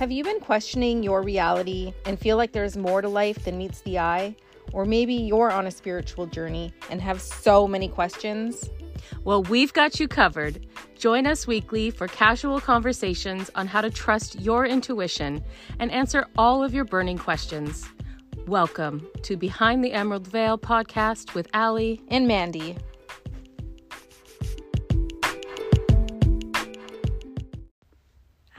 Have you been questioning your reality and feel like there's more to life than meets the eye? Or maybe you're on a spiritual journey and have so many questions? Well, we've got you covered. Join us weekly for casual conversations on how to trust your intuition and answer all of your burning questions. Welcome to Behind the Emerald Veil podcast with Ali and Mandy.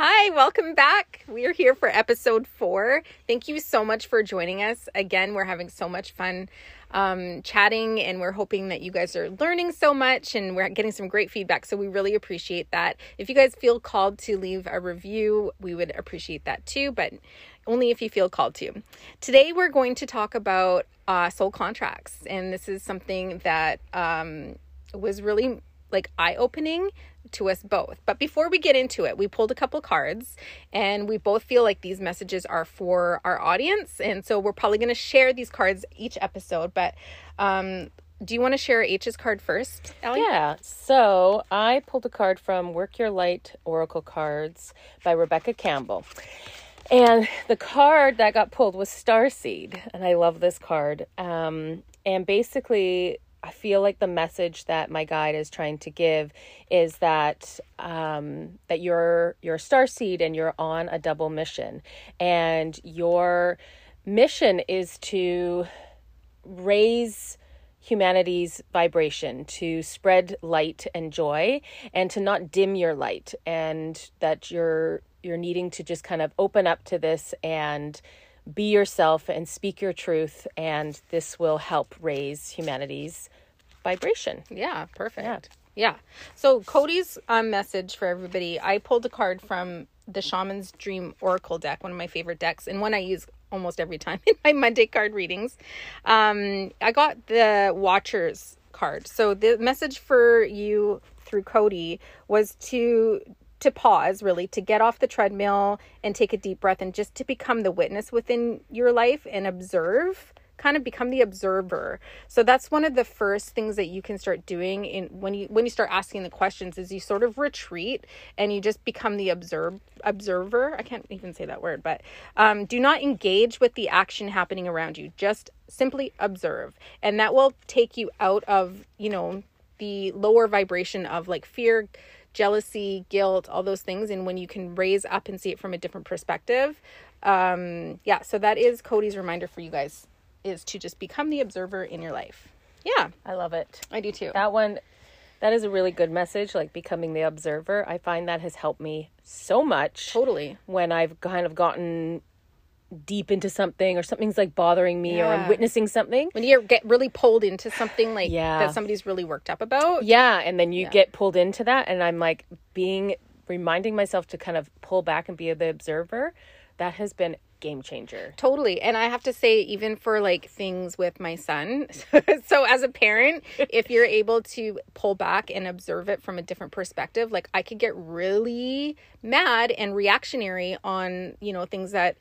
Hi, welcome back. We are here for episode four. Thank you so much for joining us. Again, we're having so much fun um, chatting, and we're hoping that you guys are learning so much and we're getting some great feedback. So, we really appreciate that. If you guys feel called to leave a review, we would appreciate that too, but only if you feel called to. Today, we're going to talk about uh, soul contracts, and this is something that um, was really like eye opening to us both. But before we get into it, we pulled a couple cards and we both feel like these messages are for our audience. And so we're probably going to share these cards each episode. But um, do you want to share H's card first, Ellie? Yeah. So I pulled a card from Work Your Light Oracle Cards by Rebecca Campbell. And the card that got pulled was Starseed. And I love this card. Um, and basically, I feel like the message that my guide is trying to give is that um, that you're you're a star seed and you're on a double mission, and your mission is to raise humanity's vibration to spread light and joy and to not dim your light and that you're you're needing to just kind of open up to this and be yourself and speak your truth, and this will help raise humanity's vibration. Yeah, perfect. Yeah. yeah. So, Cody's um, message for everybody I pulled a card from the Shaman's Dream Oracle deck, one of my favorite decks, and one I use almost every time in my Monday card readings. Um, I got the Watchers card. So, the message for you through Cody was to to pause really to get off the treadmill and take a deep breath and just to become the witness within your life and observe kind of become the observer. So that's one of the first things that you can start doing in when you when you start asking the questions is you sort of retreat and you just become the observe observer. I can't even say that word but um, do not engage with the action happening around you. Just simply observe. And that will take you out of you know the lower vibration of like fear jealousy, guilt, all those things. And when you can raise up and see it from a different perspective. Um, yeah, so that is Cody's reminder for you guys is to just become the observer in your life. Yeah. I love it. I do too. That one that is a really good message like becoming the observer. I find that has helped me so much. Totally. When I've kind of gotten deep into something or something's like bothering me yeah. or I'm witnessing something. When you get really pulled into something like yeah. that somebody's really worked up about. Yeah, and then you yeah. get pulled into that and I'm like being reminding myself to kind of pull back and be the observer. That has been game changer. Totally. And I have to say, even for like things with my son, so as a parent, if you're able to pull back and observe it from a different perspective, like I could get really mad and reactionary on, you know, things that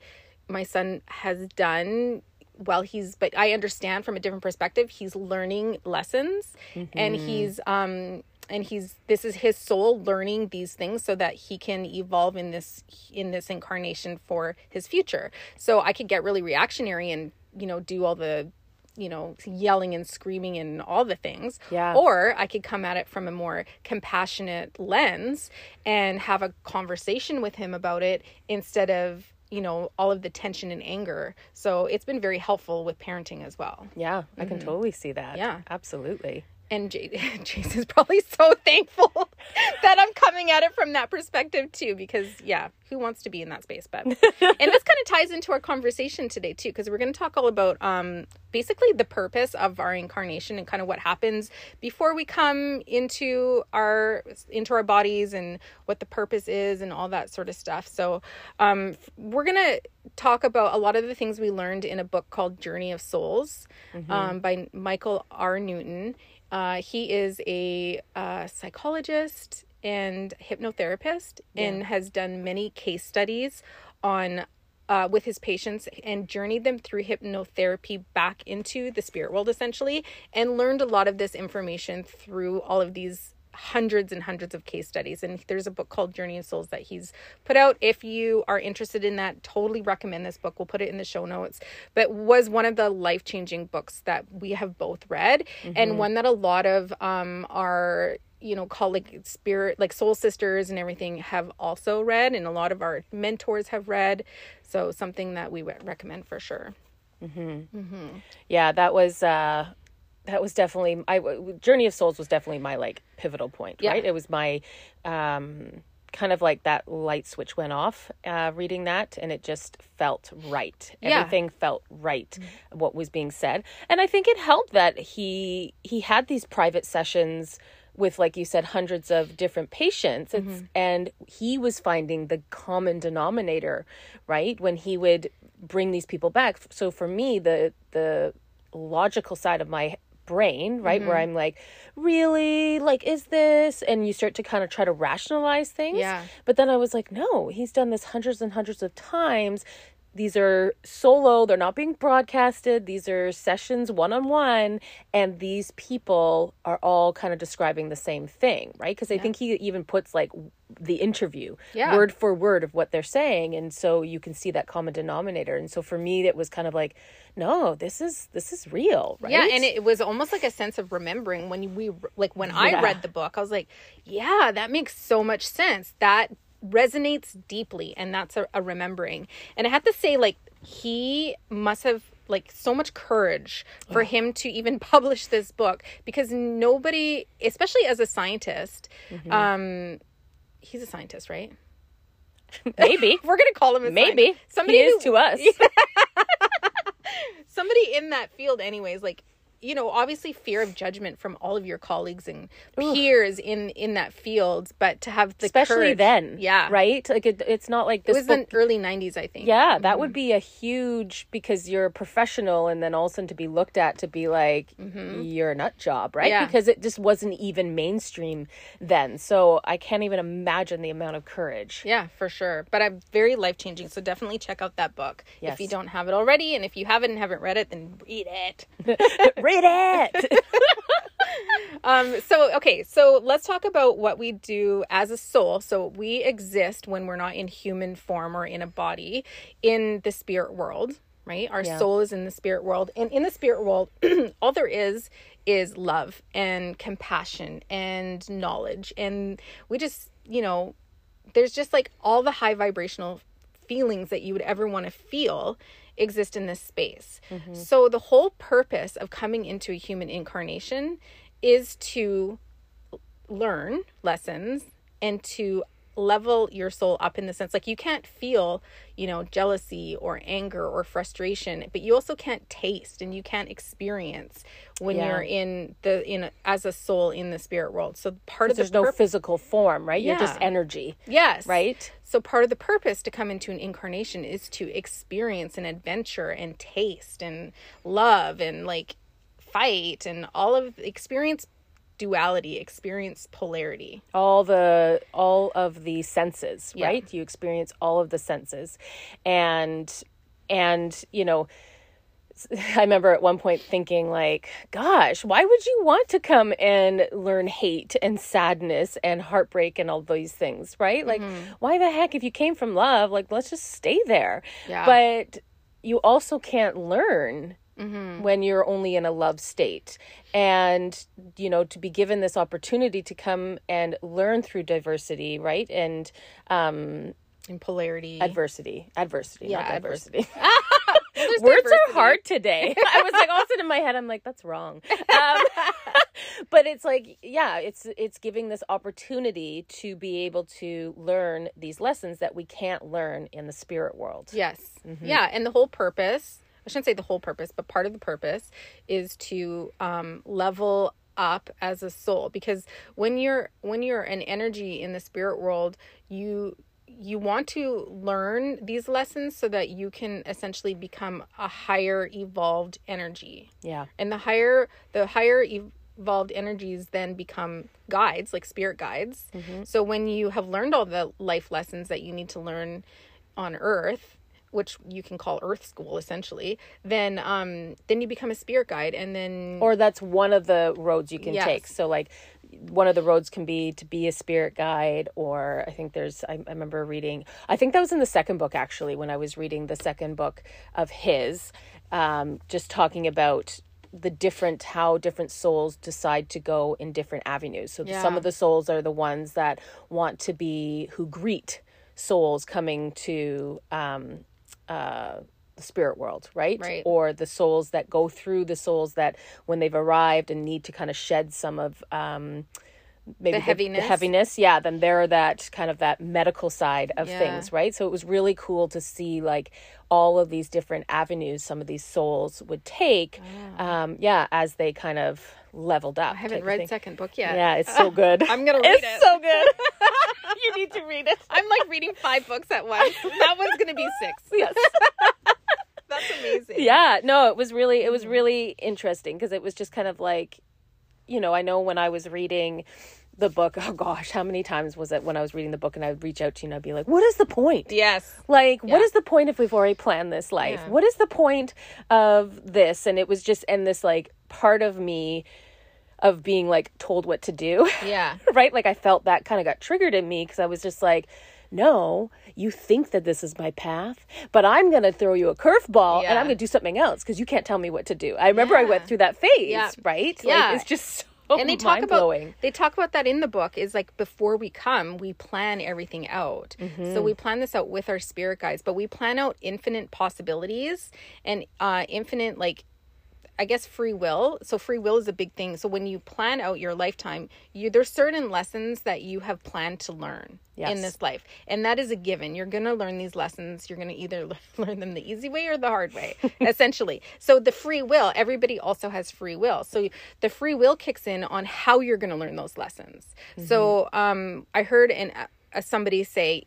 my son has done well he's but i understand from a different perspective he's learning lessons mm-hmm. and he's um and he's this is his soul learning these things so that he can evolve in this in this incarnation for his future. So i could get really reactionary and you know do all the you know yelling and screaming and all the things. Yeah. Or i could come at it from a more compassionate lens and have a conversation with him about it instead of you know all of the tension and anger. So it's been very helpful with parenting as well. Yeah i can mm-hmm. totally see that. Yeah. Absolutely and J- is probably so thankful that I'm coming at it from that perspective too, because yeah, who wants to be in that space? But and this kind of ties into our conversation today too, because we're going to talk all about um basically the purpose of our incarnation and kind of what happens before we come into our into our bodies and what the purpose is and all that sort of stuff. So um we're gonna talk about a lot of the things we learned in a book called Journey of Souls mm-hmm. um, by Michael R. Newton uh, he is a uh, psychologist and hypnotherapist yeah. and has done many case studies on uh, with his patients and journeyed them through hypnotherapy back into the spirit world essentially and learned a lot of this information through all of these hundreds and hundreds of case studies. And there's a book called journey of souls that he's put out. If you are interested in that totally recommend this book. We'll put it in the show notes. But was one of the life-changing books that we have both read and one that a lot of um our you know colleague spirit like soul sisters and everything have also read and a lot of our mentors have read. So something that we would recommend for sure. Yeah that was uh that was definitely i journey of souls was definitely my like pivotal point Yeah. right? It was my um kind of like that light switch went off uh reading that and it just felt right. Yeah. everything felt right what was being said. And i think it helped that he he had these private sessions with like you said hundreds of different patients. It's, and he was finding the common denominator right when he would bring these people back. So for me the the logical side of my brain right where mm-hmm. i'm like really? Like is this? And you start to kind of try to rationalize things. Yeah. but then i was like no he's done this hundreds and hundreds of times these are solo they're not being broadcasted these are sessions one-on-one and these people are all kind of describing the same thing right because i think he even puts like the interview Yeah. word for word of what they're saying and so you can see that common denominator and so for me it was kind of like no this is this is real right Yeah, and it was almost like a sense of remembering when we like when I read the book, I was like, yeah, that makes so much sense. That resonates deeply and that's a, a remembering. And I have to say like he must have like so much courage for him to even publish this book because nobody, especially as a scientist, Mm-hmm. um he's a scientist, right? maybe We're to call him a maybe scientist. Somebody who- to us somebody in that field anyways like you know obviously fear of judgment from all of your colleagues and peers in in that field but to have the especially courage- then yeah right like it, it's not like it this was book in early 90s i think Yeah, that would mm-hmm. be a huge because you're a professional, and then all of a sudden to be looked at to be like mm-hmm. you're a nut job, right? Yeah. Because it just wasn't even mainstream then. So I can't even imagine the amount of courage. yeah for sure but i'm very life changing so definitely check out that book Yes. if you don't have it already and if you haven't and haven't read it then read it Read it. Um, so okay, so let's talk about what we do as a soul. So we exist when we're not in human form or in a body in the spirit world, right? Our Yeah. soul is in the spirit world. And in the spirit world, all there is is love and compassion and knowledge. And we just, you know, there's just like all the high vibrational feelings that you would ever want to feel exist in this space. Mm-hmm. So the whole purpose of coming into a human incarnation is to learn lessons and to level your soul up in the sense like you can't feel you know jealousy or anger or frustration but you also can't taste and you can't experience when Yeah. you're in the in as a soul in the spirit world so part of the There's no physical form, right? Yeah. You're just energy, yes right? so part of the purpose to come into an incarnation is to experience an adventure and taste and love and like fight and all of experience duality, experience polarity. all the all of the senses Yeah. right you experience all of the senses and and you know I remember at one point thinking like, gosh, why would you want to come and learn hate and sadness and heartbreak and all these things, right? Like, mm-hmm. why the heck if you came from love, like let's just stay there. Yeah. But you also can't learn when you're only in a love state. And, you know, to be given this opportunity to come and learn through diversity, right? And um And polarity. adversity. Adversity, Yeah, not adversity. There's Words diversity. are hard today. I was like, all of a sudden in my head, I'm like, that's wrong. Um, but it's like, yeah, it's it's giving this opportunity to be able to learn these lessons that we can't learn in the spirit world. Yes. Mm-hmm. Yeah, and the whole purpose, I shouldn't say the whole purpose, but part of the purpose is to um level up as a soul because when you're when you're an energy in the spirit world, you you want to learn these lessons so that you can essentially become a higher evolved energy. Yeah. And the higher the higher evolved energies then become guides, like spirit guides. So when you have learned all the life lessons that you need to learn on earth, which you can call Earth School essentially, then um, then you become a spirit guide, and then or that's one of the roads you can Yes. take so like one of the roads can be to be a spirit guide or i think there's I, I remember reading i think that was in the second book actually when i was reading the second book of his um, just talking about the different how different souls decide to go in different avenues so Yeah. some of the souls are the ones that want to be who greet souls coming to um, uh, the spirit world, right? Right. Or the souls that go through the souls that when they've arrived and need to kind of shed some of um, maybe The heaviness. heaviness, yeah. Then they're that kind of that medical side of Yeah. things, right? So it was really cool to see like all of these different avenues some of these souls would take, um, yeah, as they kind of leveled up. I haven't read second book yet. Yeah, it's so good. I'm gonna read it. it's it. so good. you need to read it. I'm like reading five books at once. That one's gonna be six. Yes. That's amazing. yeah no it was really it was really interesting because it was just kind of like you know i know when i was reading the book oh gosh how many times was it when i was reading the book and i would reach out to you and i'd be like what is the point Yes. like what Yeah. is the point if we've already planned this life Yeah. what is the point of this and it was just and this like part of me of being like told what to do Yeah. right? Like I felt that kind of got triggered in me because I was just like, no, you think that this is my path, but I'm going to throw you a curveball and I'm going to do something else because you can't tell me what to do. I remember I went through that phase, Yeah. right? Yeah. Like, it's just so and they talk about they talk about that in the book is like before we come we plan everything out Mm-hmm. so we plan this out with our spirit guides but we plan out infinite possibilities and uh infinite like I guess free will. So free will is a big thing. So when you plan out your lifetime, you there's certain lessons that you have planned to learn Yes. in this life. And that is a given. You're going to learn these lessons. You're going to either learn them the easy way or the hard way, essentially. So the free will, everybody also has free will. So the free will kicks in on how you're going to learn those lessons. So um I heard an uh, somebody say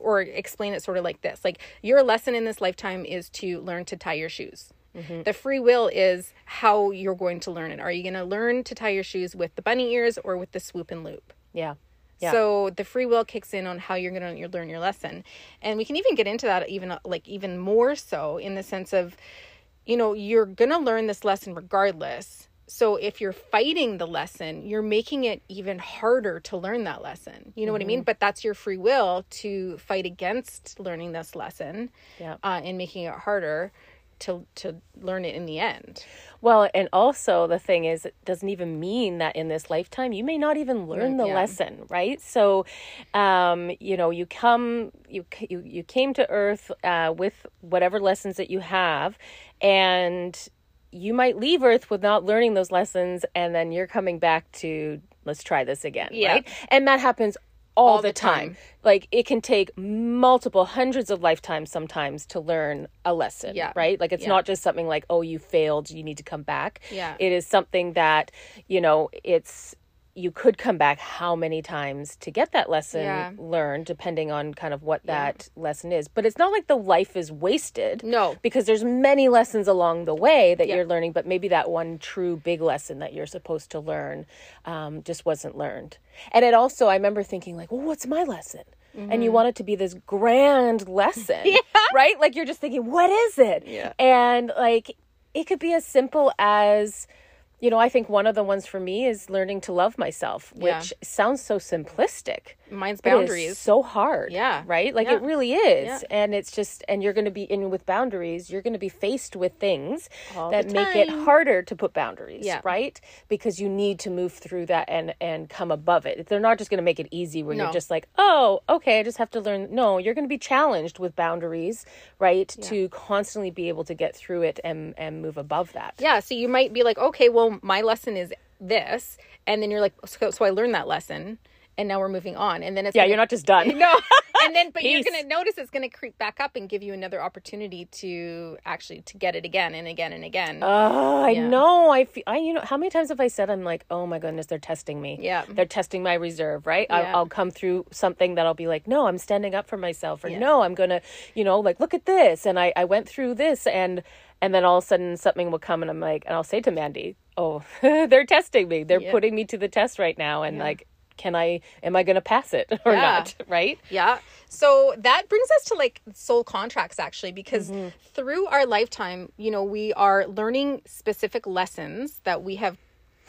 or explain it sort of like this. Like your lesson in this lifetime is to learn to tie your shoes. The free will is how you're going to learn it. Are you going to learn to tie your shoes with the bunny ears or with the swoop and loop? Yeah. Yeah. So the free will kicks in on how you're going to learn your lesson, and we can even get into that even like even more so in the sense of, you know, you're going to learn this lesson regardless. So if you're fighting the lesson, you're making it even harder to learn that lesson. You know what I Mm-hmm. mean? But that's your free will to fight against learning this lesson, Yeah. uh, and making it harder to to learn it in the end. Well, and also the thing is, it doesn't even mean that in this lifetime you may not even learn the yeah. lesson, right? So, um, you know, you come, you you you came to Earth uh, with whatever lessons that you have, and you might leave Earth without learning those lessons, and then you're coming back to let's try this again, Yeah. right? And that happens all, All the, time. time. Like it can take multiple hundreds of lifetimes sometimes to learn a lesson, Yeah. right? Like it's Yeah. not just something like, oh, you failed, you need to come back. Yeah. It is something that, you know, it's you could come back how many times to get that lesson Yeah. learned depending on kind of what that lesson is. But it's not like the life is wasted. No. Because there's many lessons along the way that Yeah. you're learning, but maybe that one true big lesson that you're supposed to learn um, just wasn't learned. And it also, I remember thinking, like, well, what's my lesson? And you Mm-hmm. want it to be this grand lesson, right? Like you're just thinking, what is it? Yeah. And like it could be as simple as, you know, I think one of the ones for me is learning to love myself, which Yeah. sounds so simplistic. Mine's but it is boundaries. so hard. Yeah. Right? Like Yeah. it really is. Yeah. And it's just and you're gonna be in with boundaries, you're gonna be faced with things All that make it harder to put boundaries. Yeah. Right? Because you need to move through that and and come above it. They're not just gonna make it easy where No. you're just like, oh, okay, I just have to learn. No, you're gonna be challenged with boundaries, right? To constantly be able to get through it and and move above that. Yeah, so you might be like, okay, well, my lesson is this, and then you're like, so, so I learned that lesson, and now we're moving on, and then it's Yeah, gonna- you're not just done. no, and then but you're gonna notice it's gonna creep back up and give you another opportunity to actually to get it again and again and again. Oh, I Yeah. know. I, fe- I, you know, how many times have I said I'm like, oh my goodness, they're testing me. Yeah. they're testing my reserve, right? Yeah. I'll, I'll come through something that I'll be like, no, I'm standing up for myself, or Yeah. no, I'm gonna, you know, like look at this, and I, I went through this, and and then all of a sudden something will come, and I'm like, and I'll say to Mandy, oh, they're testing me, they're Yeah. putting me to the test right now, and like. can I am I going to pass it or Yeah. not, right? Yeah. So that brings us to like soul contracts actually, because mm-hmm. through our lifetime, you know, we are learning specific lessons that we have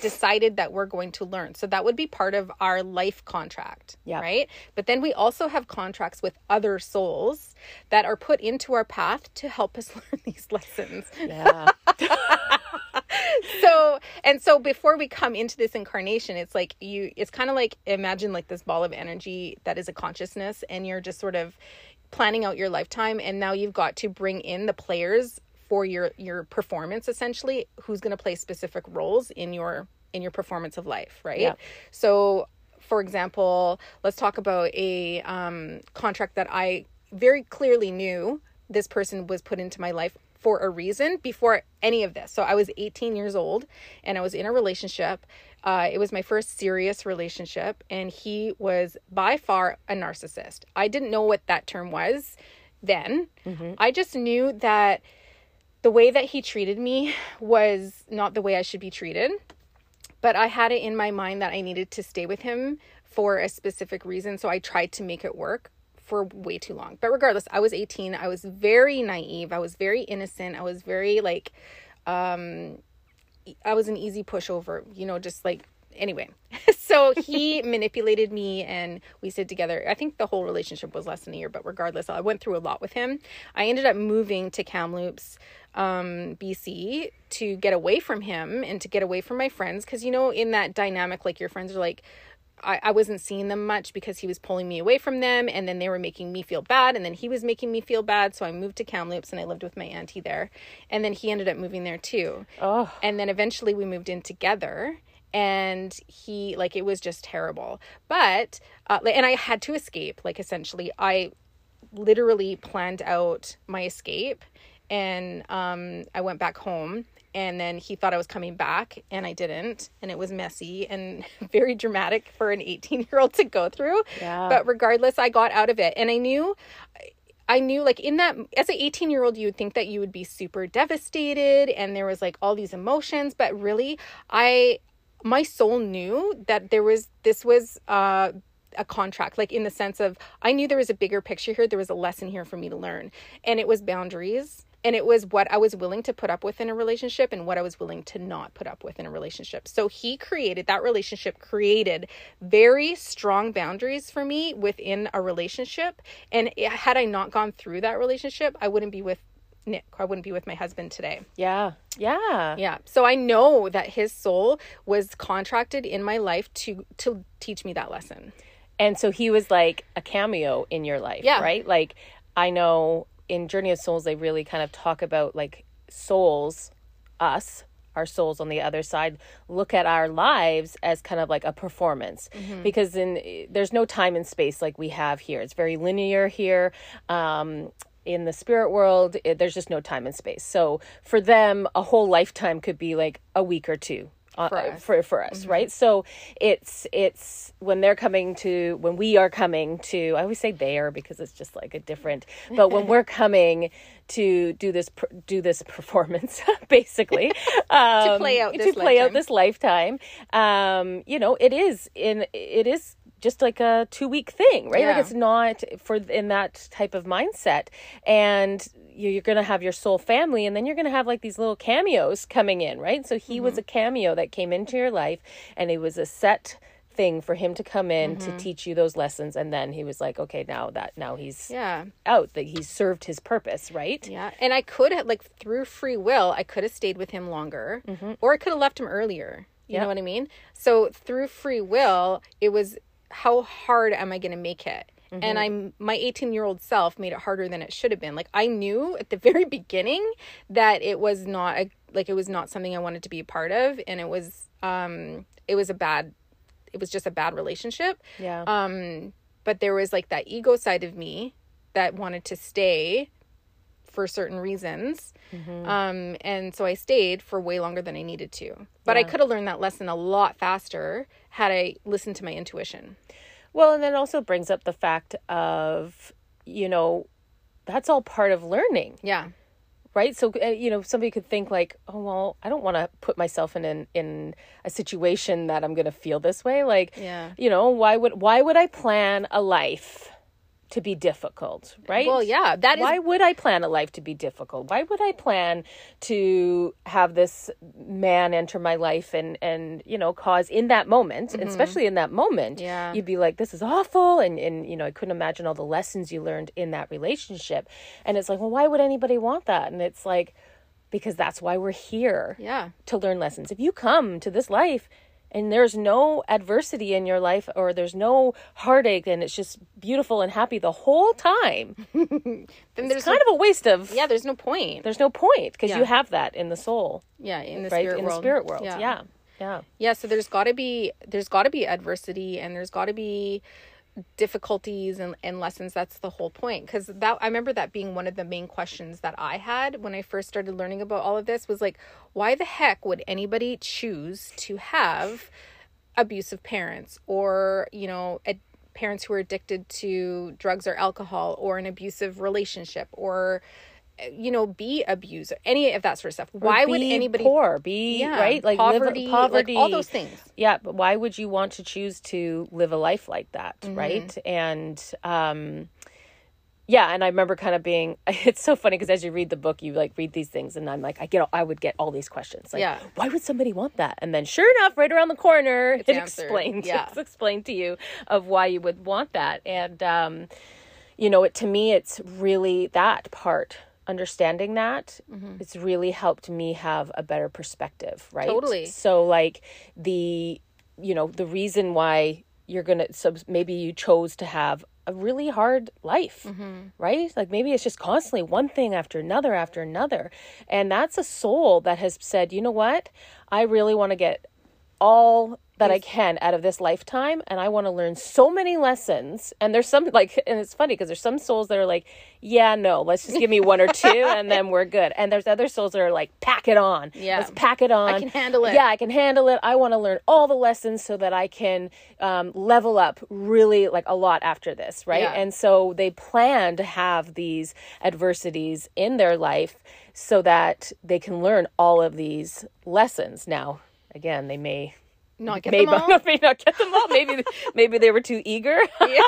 decided that we're going to learn. So that would be part of our life contract. Yeah. Right. But then we also have contracts with other souls that are put into our path to help us learn these lessons. Yeah. so and so before we come into this incarnation it's like you it's kind of like imagine like this ball of energy that is a consciousness and you're just sort of planning out your lifetime and now you've got to bring in the players for your your performance essentially who's going to play specific roles in your in your performance of life right Yeah. so for example let's talk about a um, contract that i very clearly knew this person was put into my life for a reason before any of this. So I was 18 years old and I was in a relationship. Uh, it was my first serious relationship, and he was by far a narcissist. I didn't know what that term was then. I just knew that the way that he treated me was not the way I should be treated but I had it in my mind that I needed to stay with him for a specific reason. So I tried to make it work for way too long. But regardless, I was 18. I was very naive. I was very innocent. I was very like, um, I was an easy pushover, you know, just like, anyway. so he manipulated me and we stayed together. I think the whole relationship was less than a year, but regardless, I went through a lot with him. I ended up moving to Kamloops um BC to get away from him and to get away from my friends because you know in that dynamic like your friends are like I, I wasn't seeing them much because he was pulling me away from them and then they were making me feel bad and then he was making me feel bad so I moved to Kamloops and I lived with my auntie there and then he ended up moving there too. Oh. and then eventually we moved in together and he like it was just terrible. But uh, like- and I had to escape like essentially. I literally planned out my escape and um, I went back home and then he thought I was coming back and I didn't and it was messy and very dramatic for an 18 year old to go through Yeah. but regardless I got out of it and I knew I knew like in that as an 18 year old you would think that you would be super devastated and there was like all these emotions but really I my soul knew that there was this was uh a contract like in the sense of I knew there was a bigger picture here there was a lesson here for me to learn and it was boundaries and it was what I was willing to put up with in a relationship and what I was willing to not put up with in a relationship. So he created that relationship created very strong boundaries for me within a relationship and it- had I not gone through that relationship, I wouldn't be with Nick. I wouldn't be with my husband today. Yeah. Yeah. Yeah. So I know that his soul was contracted in my life to to teach me that lesson. And so he was like a cameo in your life, Yeah. right? Like I know in Journey of Souls they really kind of talk about like souls, us, our souls on the other side look at our lives as kind of like a performance because in there's no time and space like we have here. It's very linear here. Um in the spirit world, it, there's just no time and space. So for them, a whole lifetime could be like a week or two uh, For us. for for us, right? So it's it's when they're coming to when we are coming to. I always say there because it's just like a different. But when we're coming to do this do this performance, basically um, play out to this play out this lifetime, um, you know, it is in it is just like a two week thing, right? Like it's not for in that type of mindset, and you- you're going to have your soul family, and then you're going to have like these little cameos coming in, right? So he Mm-hmm. was a cameo that came into your life, and it was a set thing for him to come in Mm-hmm. to teach you those lessons and then he was like okay now that now he's Yeah. out that he's served his purpose right Yeah. And I could have like through free will, I could have stayed with him longer or I could have left him earlier. You Yeah. know what I mean? So through free will, it was how hard am I going to make it? And I'm my 18 year old self made it harder than it should have been. Like I knew at the very beginning that it was not a, like it was not something I wanted to be a part of, and it was um it was a bad, it was just a bad relationship. yeah Um, but there was like that ego side of me that wanted to stay for certain reasons. Um, and so I stayed for way longer than I needed to. But I could have learned that lesson a lot faster had I listened to my intuition. Well, and then also brings up the fact of, you know, that's all part of learning, Yeah. right so uh, you know somebody could think like oh well i don't want to put myself in an, in a situation that i'm going to feel this way like Yeah. you know why would why would i plan a life to be difficult right Well, yeah, that is why would I plan a life to be difficult? Why would I plan to have this man enter my life and and you know cause in that moment, especially in that moment, Mm-hmm. Yeah. you'd be like, this is awful, and and you know I couldn't imagine all the lessons you learned in that relationship, and it's like, well, why would anybody want that? And it's like, because that's why we're here yeah. to learn lessons. If you come to this life and there's no adversity in your life or there's no heartache and it's just beautiful and happy the whole time, Then there's kind of a waste of yeah. There's no point. there's no point because Yeah. you have that in the soul, Yeah, in the right? spirit in world. the spirit world. Yeah. yeah. Yeah. yeah so there's got to be there's got to be adversity and there's got to be difficulties and, and lessons. That's the whole point. Because that i remember that being one of the main questions that i had when i first started learning about all of this was like why the heck would anybody choose to have abusive parents or you know ad- parents who are addicted to drugs or alcohol or an abusive relationship or you know be abused any of that sort of stuff why would Be anybody poor be yeah, right like live- poverty, poverty like all those things yeah but why would you want to choose to live a life like that Mm-hmm. right and um yeah and i remember kind of being it's so funny because as you read the book you like read these things and i'm like i get i would get all these questions like Yeah. why would somebody want that and then sure enough right around the corner it answered. explained Yeah. it's explained to you of why you would want that and um you know it to me it's really that part understanding that Mm-hmm. it's really helped me have a better perspective right? Totally. so like the you know the reason why you're gonna so maybe you chose to have a really hard life right? Like maybe it's just constantly one thing after another after another. And that's a soul that has said you know what? I really want to get all that I can out of this lifetime and I want to learn so many lessons. And there's some like and it's funny because there's some souls that are like yeah no let's just give me one or two and then we're good. And there's other souls that are like pack it on. Yeah. let's pack it on. I can handle it. yeah I can handle it. I want to learn all the lessons so that I can um, level up really like a lot after this right? Yeah. and so they plan to have these adversities in their life so that they can learn all of these lessons. Now again they may not get may, them all. may not get them all. Maybe maybe they were too eager. yeah.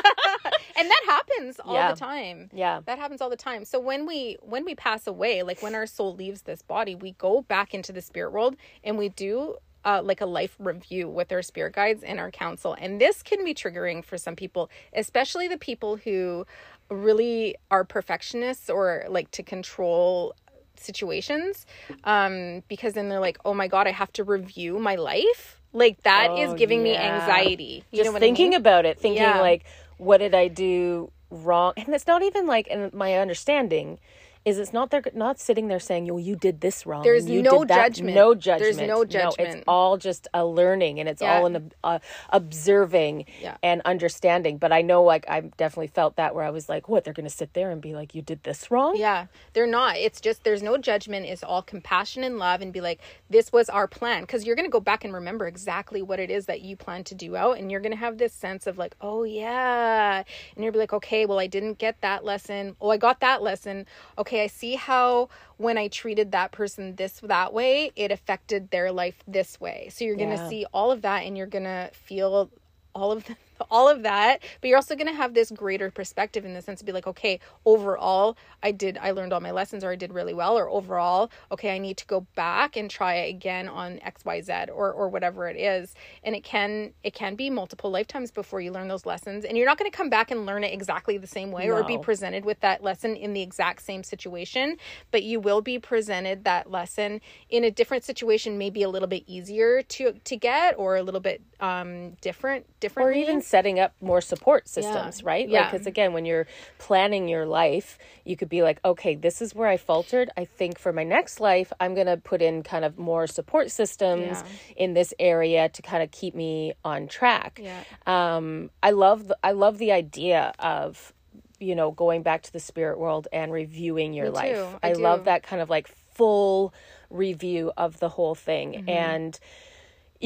and that happens all Yeah. the time Yeah. that happens all the time so when we when we pass away like when our soul leaves this body we go back into the spirit world and we do uh, like a life review with our spirit guides and our council. and this can be triggering for some people especially the people who really are perfectionists or like to control situations um because then they're like oh my god i have to review my life like that is Oh, giving me anxiety you Just know what thinking I mean? about it, thinking Yeah. like, what did I do wrong? And it's not even like, in my understanding is it's not they're not sitting there saying, "Yo, you did this wrong." There's no did that." judgment. No judgment. no it's all just a learning, and it's Yeah. all an uh, observing Yeah. and understanding. But I know, like, I definitely felt that where I was like, "What? They're going to sit there and be like, you did this wrong." Yeah, they're not. It's just there's no judgment. It's all compassion and love, and be like, this was our plan. Because you're gonna go back and remember exactly what it is that you plan to do out, and you're gonna have this sense of like, oh yeah, and you'll be like, okay, well I didn't get that lesson. Oh, I got that lesson. Okay, I see how when I treated that person this that way, it affected their life this way. So you're gonna Yeah. see all of that, and you're gonna feel all of the, all of that but you're also going to have this greater perspective in the sense to be like okay overall i did i learned all my lessons or i did really well or overall okay i need to go back and try again on xyz or or whatever it is. And it can it can be multiple lifetimes before you learn those lessons and you're not going to come back and learn it exactly the same way or be presented with that lesson in the exact same situation but you will be presented that lesson in a different situation maybe a little bit easier to to get or a little bit um different or differently even setting up more support systems, right? Yeah. Because again, when you're planning your life, you could be like, okay, this is where I faltered. I think for my next life, I'm going to put in kind of more support systems Yeah. in this area to kind of keep me on track. Yeah. Um, I love the, I love the idea of you know going back to the spirit world and reviewing your Me life. too. I love that kind of like full review of the whole thing Mm-hmm. and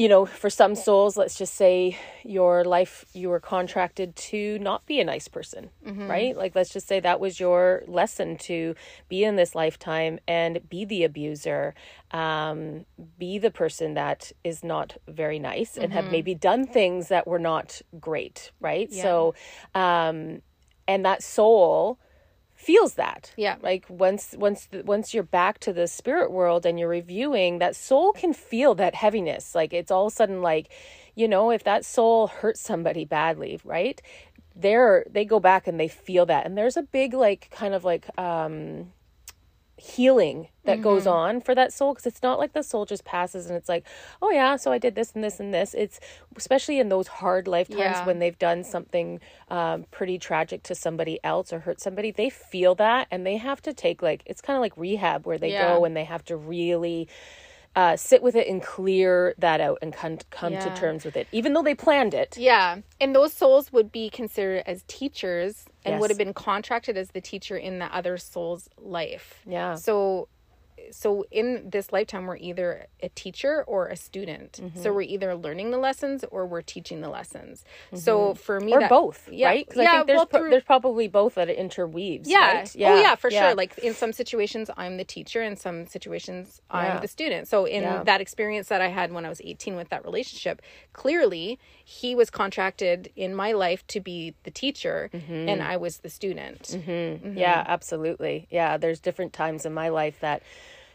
you know, for some souls, let's just say your life, you were contracted to not be a nice person, right? Like, let's just say that was your lesson to be in this lifetime and be the abuser, um, be the person that is not very nice and have maybe done things that were not great, right? So, um, and that soul feels that. Yeah. like once once once you're back to the spirit world and you're reviewing that soul can feel that heaviness. Like it's all of a sudden like you know if that soul hurts somebody badly right they're they go back and they feel that. And there's a big like kind of like um healing that goes on for that soul because it's not like the soul just passes and it's like oh yeah so i did this and this and this it's especially in those hard lifetimes Yeah. when they've done something um, pretty tragic to somebody else or hurt somebody they feel that and they have to take like it's kind of like rehab where they Yeah. go and they have to really uh, sit with it and clear that out and come, come to terms with it even though they planned it Yeah. And those souls would be considered as teachers and Yes. would have been contracted as the teacher in the other soul's life. Yeah. So so in this lifetime we're either a teacher or a student. Mm-hmm. So we're either learning the lessons or we're teaching the lessons. So for me Mm-hmm. or that- both yeah, right 'Cause yeah, i think there's well, pro- through- there's probably both that it interweaves yeah. right? Oh yeah, for sure. Like in some situations I'm the teacher, in some situations I'm Yeah. the student. So in Yeah. that experience that I had when I was 18 with that relationship, clearly he was contracted in my life to be the teacher Mm-hmm. and I was the student. Mm-hmm. Yeah, absolutely. Yeah, there's different times in my life that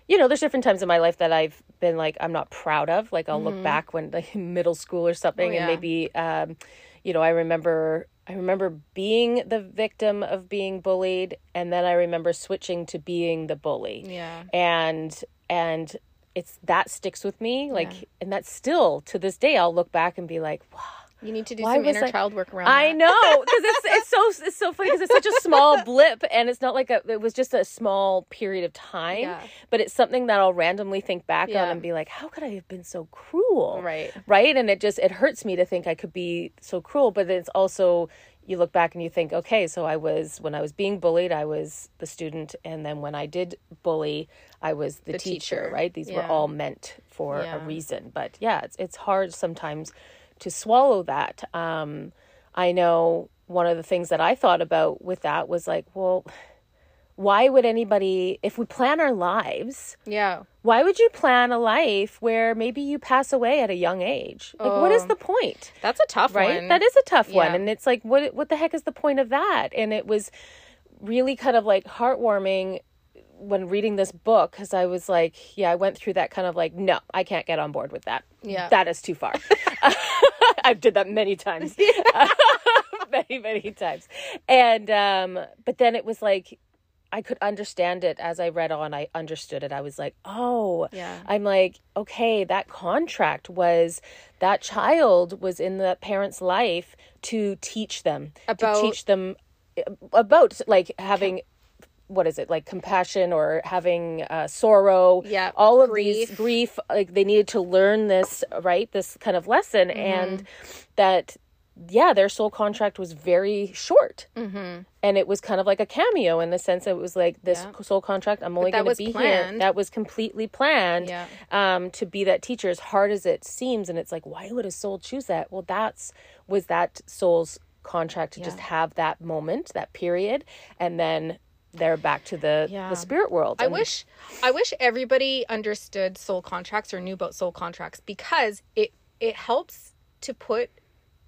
you know, there's different times in my life that I've been like I'm not proud of. Like I'll look back when like middle school or something Mm-hmm. Oh, and maybe um you know, I remember I remember being the victim of being bullied and then I remember switching to being the bully. Yeah. And and it's that sticks with me like and that's still to this day I'll look back and be like, wow, You need to do Why some inner I- child work around I that. know because it's it's so it's so funny because it's such a small blip and it's not like a it was just a small period of time, Yeah. but it's something that I'll randomly think back on and be like, how could I have been so cruel? Right. right, and it just it hurts me to think I could be so cruel, but it's also you look back and you think, okay, so I was when I was being bullied, I was the student, and then when I did bully, I was the, The teacher, teacher. right? These were all meant for Yeah. a reason, but yeah, it's it's hard sometimes to swallow that. Um, I know one of the things that I thought about with that was like, well, why would anybody, if we plan our lives, Yeah. why would you plan a life where maybe you pass away at a young age? Like, what is Oh. the point? That's a tough Right? one. That is a tough one. And it's like, what, what the heck is the point of that? And it was really kind of like heartwarming when reading this book because I was like, yeah, I went through that kind of like, no, I can't get on board with that. Yeah. That is too far. I've did that many times. many, many times. And, um, but then it was like, I could understand it as I read on. I understood it. I was like, oh, Yeah. I'm like, okay, that contract was that child was in the parent's life to teach them, About- to teach them about like having what is it like compassion or having uh, sorrow Yeah, all of grief. these grief like they needed to learn this right this kind of lesson Mm-hmm. and that yeah their soul contract was very short mm-hmm. and it was kind of like a cameo in the sense that it was like this Yeah. soul contract i'm only going to be here that was completely planned Yeah. um, to be that teacher as hard as it seems and it's like why would a soul choose that well that's was that soul's contract to just have that moment that period and then they're back to the Yeah. the spirit world I wish I wish everybody understood soul contracts or knew about soul contracts because it it helps to put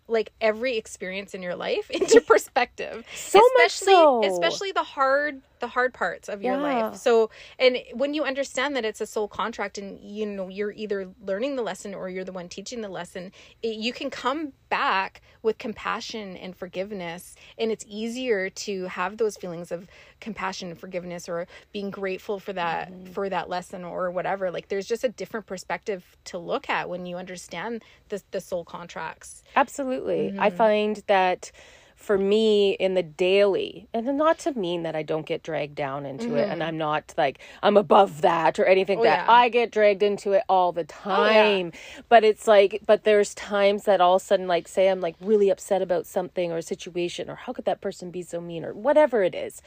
like every experience in your life into perspective. So much especially so. especially the hard the hard parts of your Yeah. life. So and when you understand that it's a soul contract and you know you're either learning the lesson or you're the one teaching the lesson, it, you can come back with compassion and forgiveness and it's easier to have those feelings of compassion and forgiveness or being grateful for that Mm-hmm. for that lesson or whatever. Like there's just a different perspective to look at when you understand the the soul contracts. Absolutely. I find that for me in the daily, and not to mean that I don't get dragged down into it and mm-hmm. I'm not like I'm above that or anything oh, that yeah. I get dragged into it all the oh, time. But it's like but there's times that all of a sudden like say I'm like really upset about something or a situation or how could that person be so mean or whatever it is.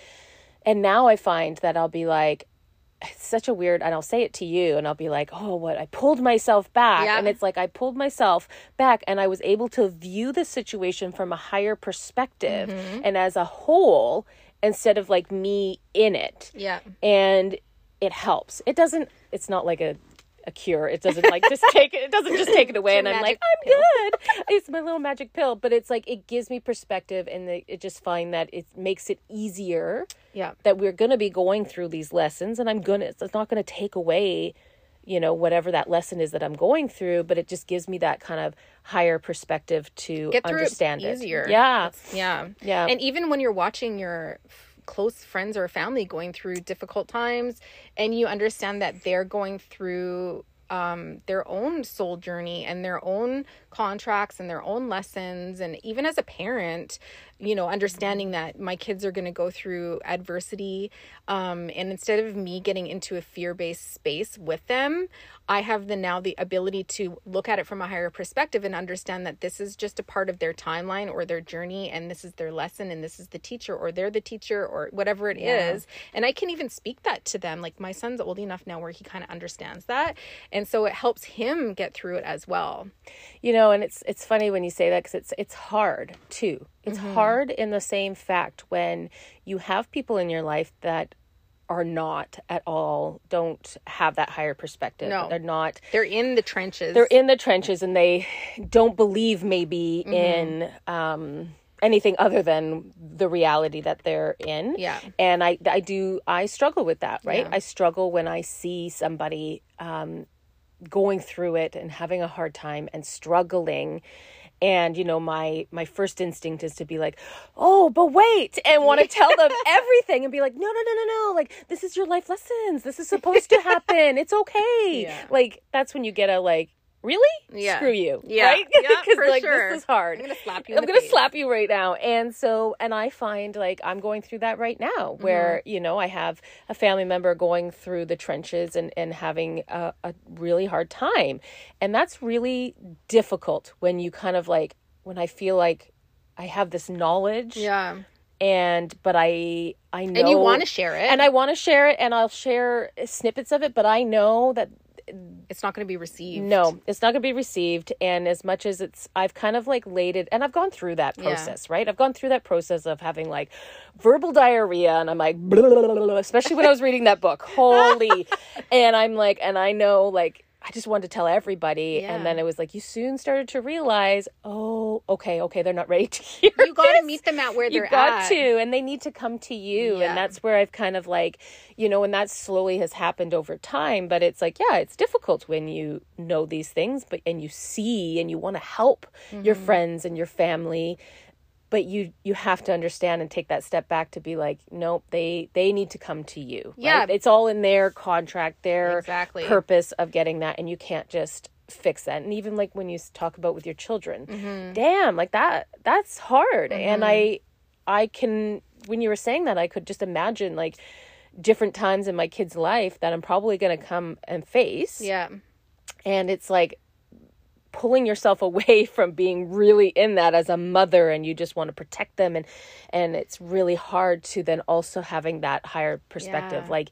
And now I find that I'll be like it's such a weird and I'll say it to you and I'll be like, "Oh, what? I pulled myself back." Yeah. And it's like I pulled myself back and I was able to view the situation from a higher perspective Mm-hmm. and as a whole instead of like me in it. Yeah. And it helps. It doesn't it's not like a a cure. It doesn't like just take it. It doesn't just take it away, and I'm like, I'm good. It's my little magic pill. But it's like it gives me perspective, and the, it just find that it makes it easier Yeah. that we're going to be going through these lessons and i'm going to it's not going to take away you know whatever that lesson is that i'm going through but it just gives me that kind of higher perspective to understand it it easier. yeah Yeah. Yeah. And even when you're watching your close friends or family going through difficult times and you understand that they're going through um, their own soul journey and their own contracts and their own lessons. And even as a parent you know understanding that my kids are going to go through adversity um, and instead of me getting into a fear-based space with them i have the now the ability to look at it from a higher perspective and understand that this is just a part of their timeline or their journey and this is their lesson and this is the teacher or they're the teacher or whatever it is, and i can even speak that to them. Like my son's old enough now where he kind of understands that. And so it helps him get through it as well. You know and it's it's funny when you say that because it's it's hard too it's hard in the same fact when you have people in your life that are not at all don't have that higher perspective No. they're not they're in the trenches they're in the trenches and they don't believe maybe Mm-hmm. in um anything other than the reality that they're in Yeah. and i i do i struggle with that right Yeah. i struggle when i see somebody um going through it and having a hard time and struggling. And you know my my first instinct is to be like oh but wait and want to tell them everything and be like no no no no no. Like this is your life lessons. This is supposed to happen. It's okay. Yeah. like that's when you get a like really Yeah. screw you Yeah. right Yeah, for like sure. this is hard I'm gonna slap you I'm gonna face. slap you right now. And so, and I find like I'm going through that right now, where Mm-hmm. you know I have a family member going through the trenches and and having a, a really hard time, and that's really difficult when you kind of like when I feel like I have this knowledge, yeah and but I I know and you want to share it and I want to share it, and I'll share snippets of it, but I know that it's not going to be received no, it's not going to be received. And as much as it's, I've kind of like laid it, and I've gone through that process, right? I've gone through that process of having like verbal diarrhea, and I'm like, especially when I was reading that book. Holy. and I'm like, and I know like, I just wanted to tell everybody. Yeah. And then it was like, you soon started to realize, oh, okay, okay, they're not ready to hear. you got to meet them at where they're you got at to and they need to come to you Yeah. and that's where i've kind of like you know and that slowly has happened over time but it's like yeah it's difficult when you know these things but and you see and you want to help your Mm-hmm. friends and your family but you you have to understand and take that step back to be like nope they they need to come to you Yeah. right? it's all in their contract their Exactly. purpose of getting that and you can't just fix that and even like when you talk about with your children Mm-hmm. damn like that that's hard and i i can when you were saying that i could just imagine like different times in my kid's life that i'm probably going to come and face yeah and it's like pulling yourself away from being really in that as a mother and you just want to protect them and and it's really hard to then also having that higher perspective Yeah. like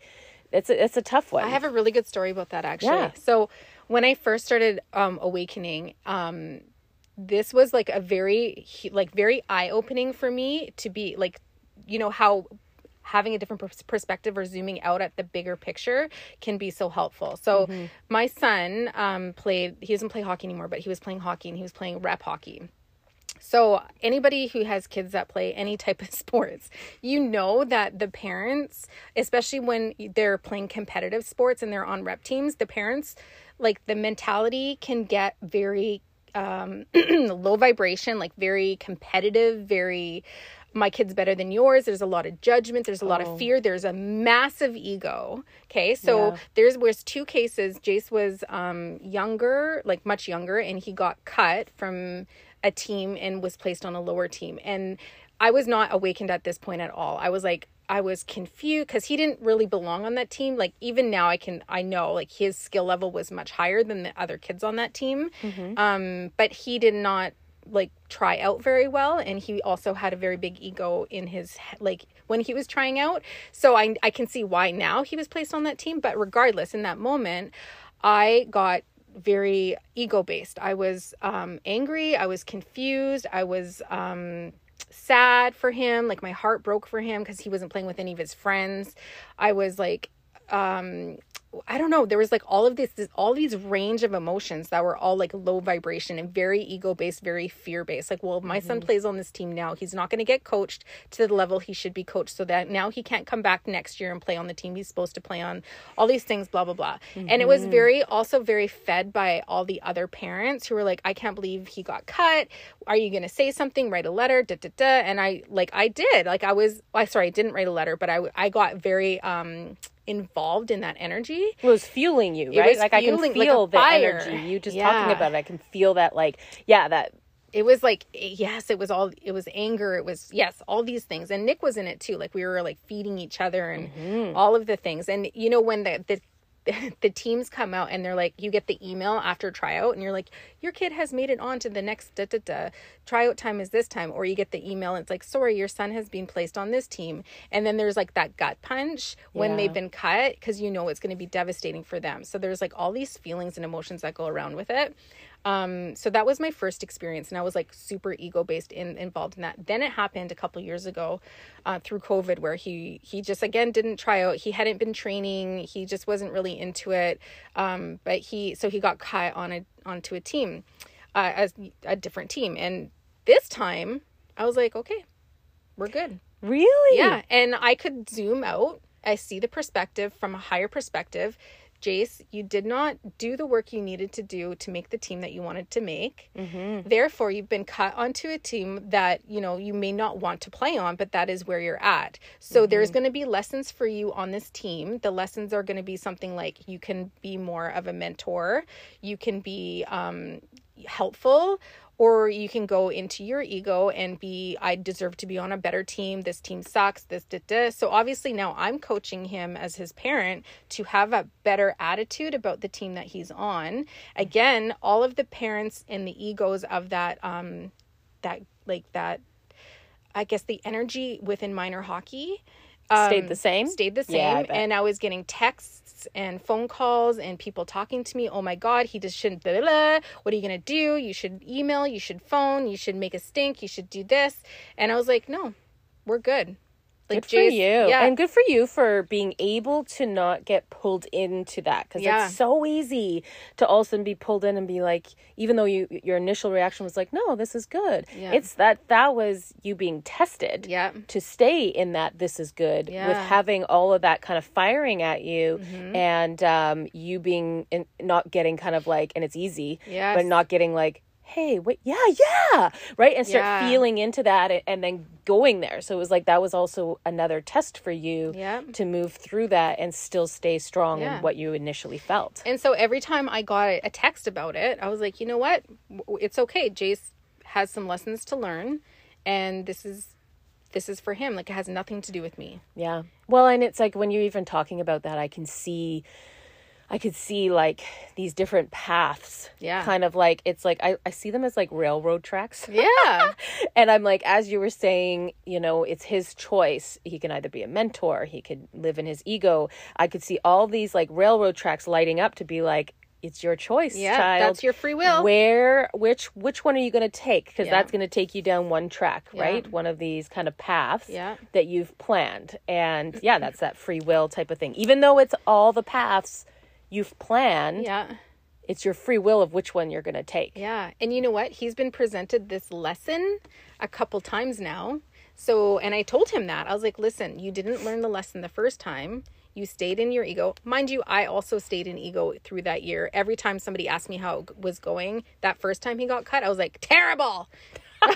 it's a, it's a tough one I have a really good story about that actually. Yeah. So when I first started um, awakening, um, this was like a very like very eye opening for me to be like, you know how having a different pers- perspective or zooming out at the bigger picture can be so helpful. So my son um, played. He doesn't play hockey anymore, but he was playing hockey and he was playing rep hockey. So, anybody who has kids that play any type of sports, you know that the parents, especially when they're playing competitive sports and they're on rep teams, the parents, like the mentality can get very um, low vibration, like very competitive, very my kid's better than yours. There's a lot of judgment. There's a lot of fear. There's a massive ego. Okay. So Yeah. there's was two cases. Jace was um, younger, like much younger, and he got cut from a team and was placed on a lower team. And I was not awakened at this point at all. I was like, I was confused because he didn't really belong on that team. Like even now, I can I know like his skill level was much higher than the other kids on that team. Um, but he did not like try out very well and he also had a very big ego in his like when he was trying out. So I I can see why now he was placed on that team but regardless in that moment I got very ego based I was um angry I was confused I was um sad for him like my heart broke for him because he wasn't playing with any of his friends. I was like um I don't know. There was like all of this, this, all these range of emotions that were all like low vibration and very ego based, very fear based. Like, well, my son plays on this team now, he's not going to get coached to the level he should be coached, so that now he can't come back next year and play on the team he's supposed to play on. All these things, blah blah blah. And it was very also very fed by all the other parents who were like, I can't believe he got cut. Are you going to say something? Write a letter. Da da da. And I like I did. Like I was. I sorry, I didn't write a letter, but I I got very um involved in that energy. It was fueling you, right? Like I can fueling, like feel the fire. energy. You just Yeah. talking about it, I can feel that like yeah, that It was like yes, it was all it was anger, it was yes, all these things. And Nick was in it too. Like we were like feeding each other and Mm-hmm. all of the things. And you know when the the the teams come out and they're like you get the email after tryout and you're like your kid has made it on to the next da, da, da. tryout time is this time or you get the email and it's like sorry your son has been placed on this team and then there's like that gut punch when Yeah. they've been cut because you know it's going to be devastating for them so there's like all these feelings and emotions that go around with it um so that was my first experience and i was like super ego based in involved in that. Then it happened a couple years ago uh, through covid where he he just again didn't try out. He hadn't been training. He just wasn't really into it. Um but he so he got cut on a onto a team uh, as a different team. And this time i was like okay we're good. Really? Yeah, and I could zoom out. I see the perspective from a higher perspective. Jace, you did not do the work you needed to do to make the team that you wanted to make. Mm-hmm. Therefore, you've been cut onto a team that you know you may not want to play on, but that is where you're at. So there's going to be lessons for you on this team. The lessons are going to be something like you can be more of a mentor, you can be um, helpful or you can go into your ego and be i deserve to be on a better team this team sucks this da, da. so obviously now i'm coaching him as his parent to have a better attitude about the team that he's on again all of the parents and the egos of that um that like that i guess the energy within minor hockey Stayed um, the same? stayed the Yeah, I same bet. and i was getting texts and phone calls and people talking to me. Oh my god he just shouldn't blah, blah, blah. what are you gonna do? You should email you should phone you should make a stink you should do this. And i was like no we're good like Good for you. yeah And good for you for being able to not get pulled into that because Yeah. it's so easy to all of a sudden be pulled in and be like, even though you your initial reaction was like, no, this is good. Yeah. It's that that was you being tested yeah to stay in that this is good with Yeah. Mm-hmm. having all of that kind of firing at you and um, you being in, not getting kind of like, and it's easy, Yes. but not getting like, hey, wait, yeah, yeah, right? And start Yeah. feeling into that and, and then going there. So it was like that was also another test for you Yeah. to move through that and still stay strong Yeah. in what you initially felt. And so every time I got a text about it, I was like, you know what? It's okay. Jace has some lessons to learn, and this is this is for him. Like it has nothing to do with me. Yeah. Well, and it's like when you're even talking about that, I can see, I could see like these different paths. Yeah. Kind of like, it's like, I, I see them as like railroad tracks. Yeah. and I'm like, as you were saying, you know, it's his choice. He can either be a mentor, he could live in his ego. I could see all these like railroad tracks lighting up to be like, it's your choice, Yeah, child. that's your free will. Where, which, which one are you going to take? Because Yeah. that's going to take you down one track, Yeah. right? One of these kind of paths Yeah. that you've planned. And yeah, that's that free will type of thing. Even though it's all the paths you've planned, yeah. it's your free will of which one you're going to take. Yeah. And you know what? He's been presented this lesson a couple times now. So, and I told him that. I was like, listen, you didn't learn the lesson the first time. You stayed in your ego. Mind you, I also stayed in ego through that year. Every time somebody asked me how it was going, that first time he got cut, I was like, terrible.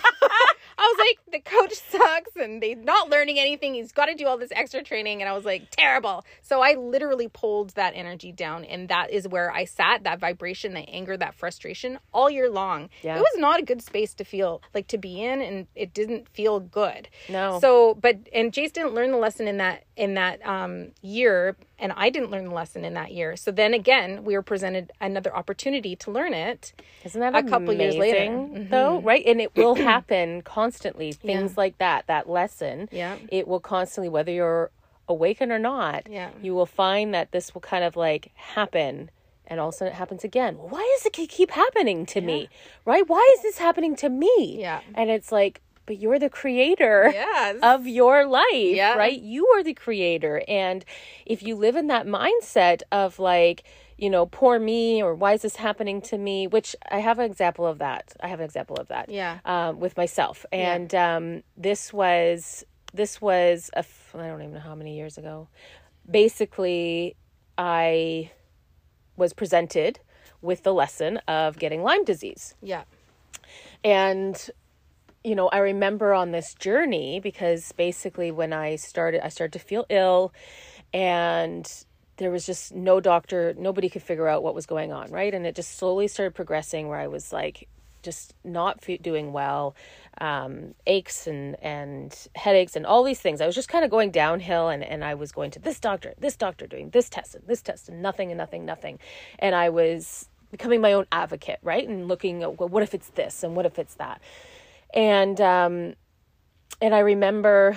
I was like, the coach sucks and they're not learning anything. He's got to do all this extra training. And I was like, terrible. So I literally pulled that energy down. And that is where I sat that vibration, that anger, that frustration all year long. Yeah. It was not a good space to feel like to be in. And it didn't feel good. No. So, but, and Jace didn't learn the lesson in that, in that um, year. and I didn't learn the lesson in that year. So then again, we were presented another opportunity to learn it. Isn't that a couple years later. Mm-hmm. though? Right, and it will happen constantly. Things like that, that lesson. Yeah. it will constantly, whether you're awakened or not. Yeah. you will find that this will kind of like happen. And all of a sudden it happens again. Why does it keep happening to me? Right? Why is this happening to me? Yeah. And it's like, but you're the creator Yes. of your life, Yeah. right? You are the creator. And if you live in that mindset of like, you know, poor me or why is this happening to me? Which I have an example of that. I have an example of that. Yeah. Um, with myself. And um, this was, this was, a f- I don't even know how many years ago. Basically, I was presented with the lesson of getting Lyme disease. Yeah. And you know, I remember on this journey because basically when I started I started to feel ill and there was just no doctor, nobody could figure out what was going on, right? And it just slowly started progressing where I was like just not doing well, um, aches and, and headaches and all these things. I was just kind of going downhill and, and I was going to this doctor, this doctor doing this test and this test and nothing and nothing, nothing. And I was becoming my own advocate, right? And looking at well, what if it's this and what if it's that? And um, and I remember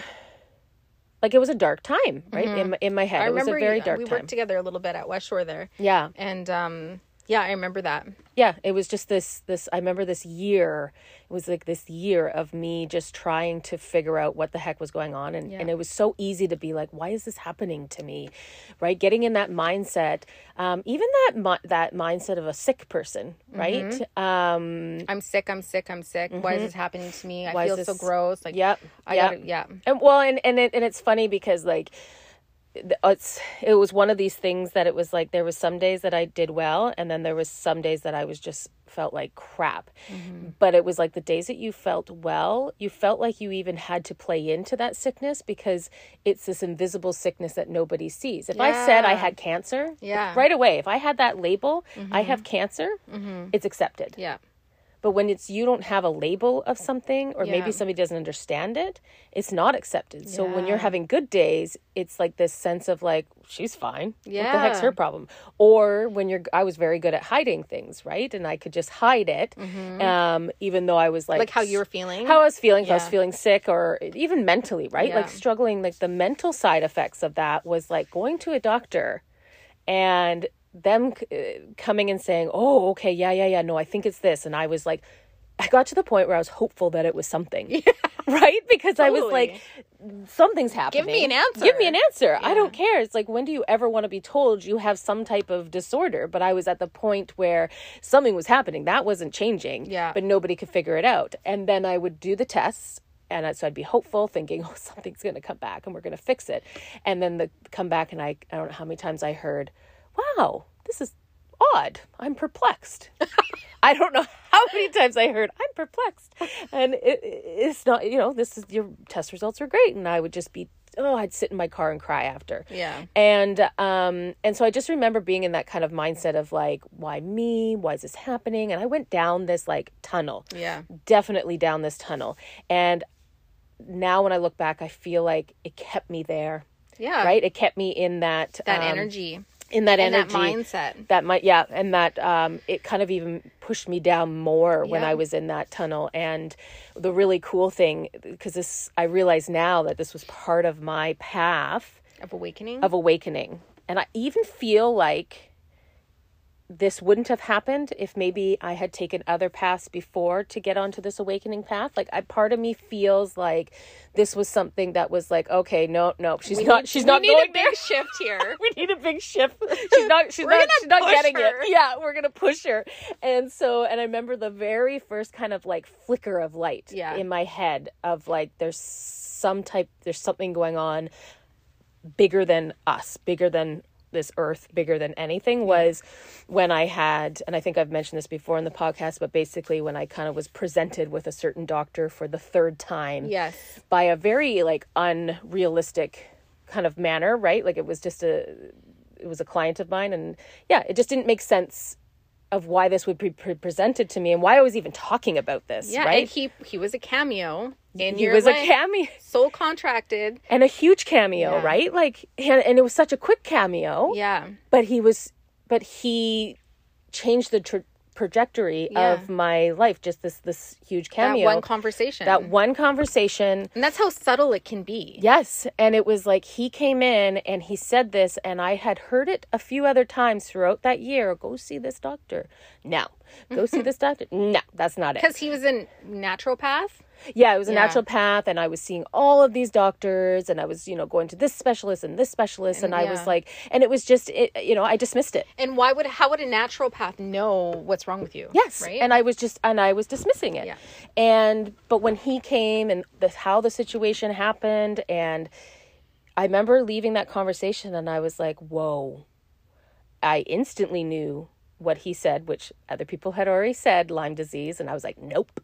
like it was a dark time, right? In my, in my head, I it was remember a very you- dark we time. worked together a little bit at West Shore there. yeah, And um yeah, I remember that. Yeah it was just this this i remember this year it was like this year of me just trying to figure out what the heck was going on and, and it was so easy to be like why is this happening to me right getting in that mindset um, even that that mindset of a sick person right um I'm sick, I'm sick, I'm sick. Why is this happening to me? I Why feel so gross. Like yep I yep. gotta yeah. And well, and and it, and it's funny because like it's uh, it was one of these things that it was like there was some days that I did well, and then there was some days that I was just felt like crap. Mm-hmm. But it was like the days that you felt well, you felt like you even had to play into that sickness because it's this invisible sickness that nobody sees. If I said I had cancer, Yeah. right away, if I had that label, I have mm-hmm. cancer, mm-hmm. it's accepted. Yeah. But when it's you don't have a label of something, or Yeah. maybe somebody doesn't understand it, it's not accepted. So when you're having good days, it's like this sense of like she's fine. Yeah, What the heck's her problem? Or when you're, I was very good at hiding things, right? And I could just hide it, um, even though I was like Mm-hmm. Like how you were feeling. how I was feeling, if I was feeling sick or even mentally, right? Like struggling, like the mental side effects of that was like going to a doctor and them uh, coming and saying, "Oh, okay, yeah, yeah, yeah, no, I think it's this." And I was like I got to the point where I was hopeful that it was something. Right? Because I was like something's happening. Give me an answer. Give me an answer. I don't care. It's like when do you ever want to be told you have some type of disorder? But I was at the point where something was happening. That wasn't changing. Yeah. But nobody could figure it out. And then I would do the tests and so I'd be hopeful thinking, oh, something's going to come back and we're going to fix it. And then the come back and I, I don't know how many times I heard, wow, this is odd. I'm perplexed. I don't know how many times I heard I'm perplexed, and it, it's not. You know, this is your test results are great, and I would just be. Oh, I'd sit in my car and cry after. Yeah. And um and so I just remember being in that kind of mindset of like, why me? Why is this happening? And I went down this like tunnel. Yeah. Definitely down this tunnel. And now when I look back, I feel like it kept me there. Yeah. Right? It kept me in that That um, energy. In that And that energy mindset. that might yeah and that um it kind of even pushed me down more when i was in that tunnel and the really cool thing because this i realize now that this was part of my path Of awakening. of awakening and i even feel like this wouldn't have happened if maybe I had taken other paths before to get onto this awakening path. Like, I part of me feels like this was something that was like, okay, no, no, she's not, she's we not need going a there big shift here. we need a big shift. She's not. She's not. She's not getting her. it. Yeah, we're gonna push her. And so, and I remember the very first kind of like flicker of light Yeah. in my head of like there's some type, there's something going on bigger than us, bigger than this earth, bigger than anything was when I had, and I think I've mentioned this before in the podcast, but basically when I kind of was presented with a certain doctor for the third time yes. by a very like unrealistic kind of manner, right? Like it was just a it was a client of mine and yeah, it just didn't make sense of why this would be pre- presented to me and why I was even talking about this. Yeah, right? and he he was a cameo in he your was life. a cameo Soul contracted. and a huge cameo, Yeah. right? Like, and, and it was such a quick cameo. Yeah. But he was, but he changed the tra- trajectory Yeah. of my life. Just this this huge That cameo. one conversation. that one conversation. and that's how subtle it can be. Yes, and it was like he came in and he said this, and I had heard it a few other times throughout that year. Go see this doctor. No, go see this doctor. No, that's not it. Because he was a naturopath. Yeah, it was a Yeah. naturopath, and I was seeing all of these doctors, and I was, you know, going to this specialist and this specialist, and, I yeah. was like, and it was just, it, you know, I dismissed it. And why would how would a naturopath know what's wrong with you? Yes, Right. and I was just, and I was dismissing it. Yeah. And but when he came and the, how the situation happened, and I remember leaving that conversation, and I was like, whoa! I instantly knew what he said, which other people had already said, Lyme disease, and I was like, nope.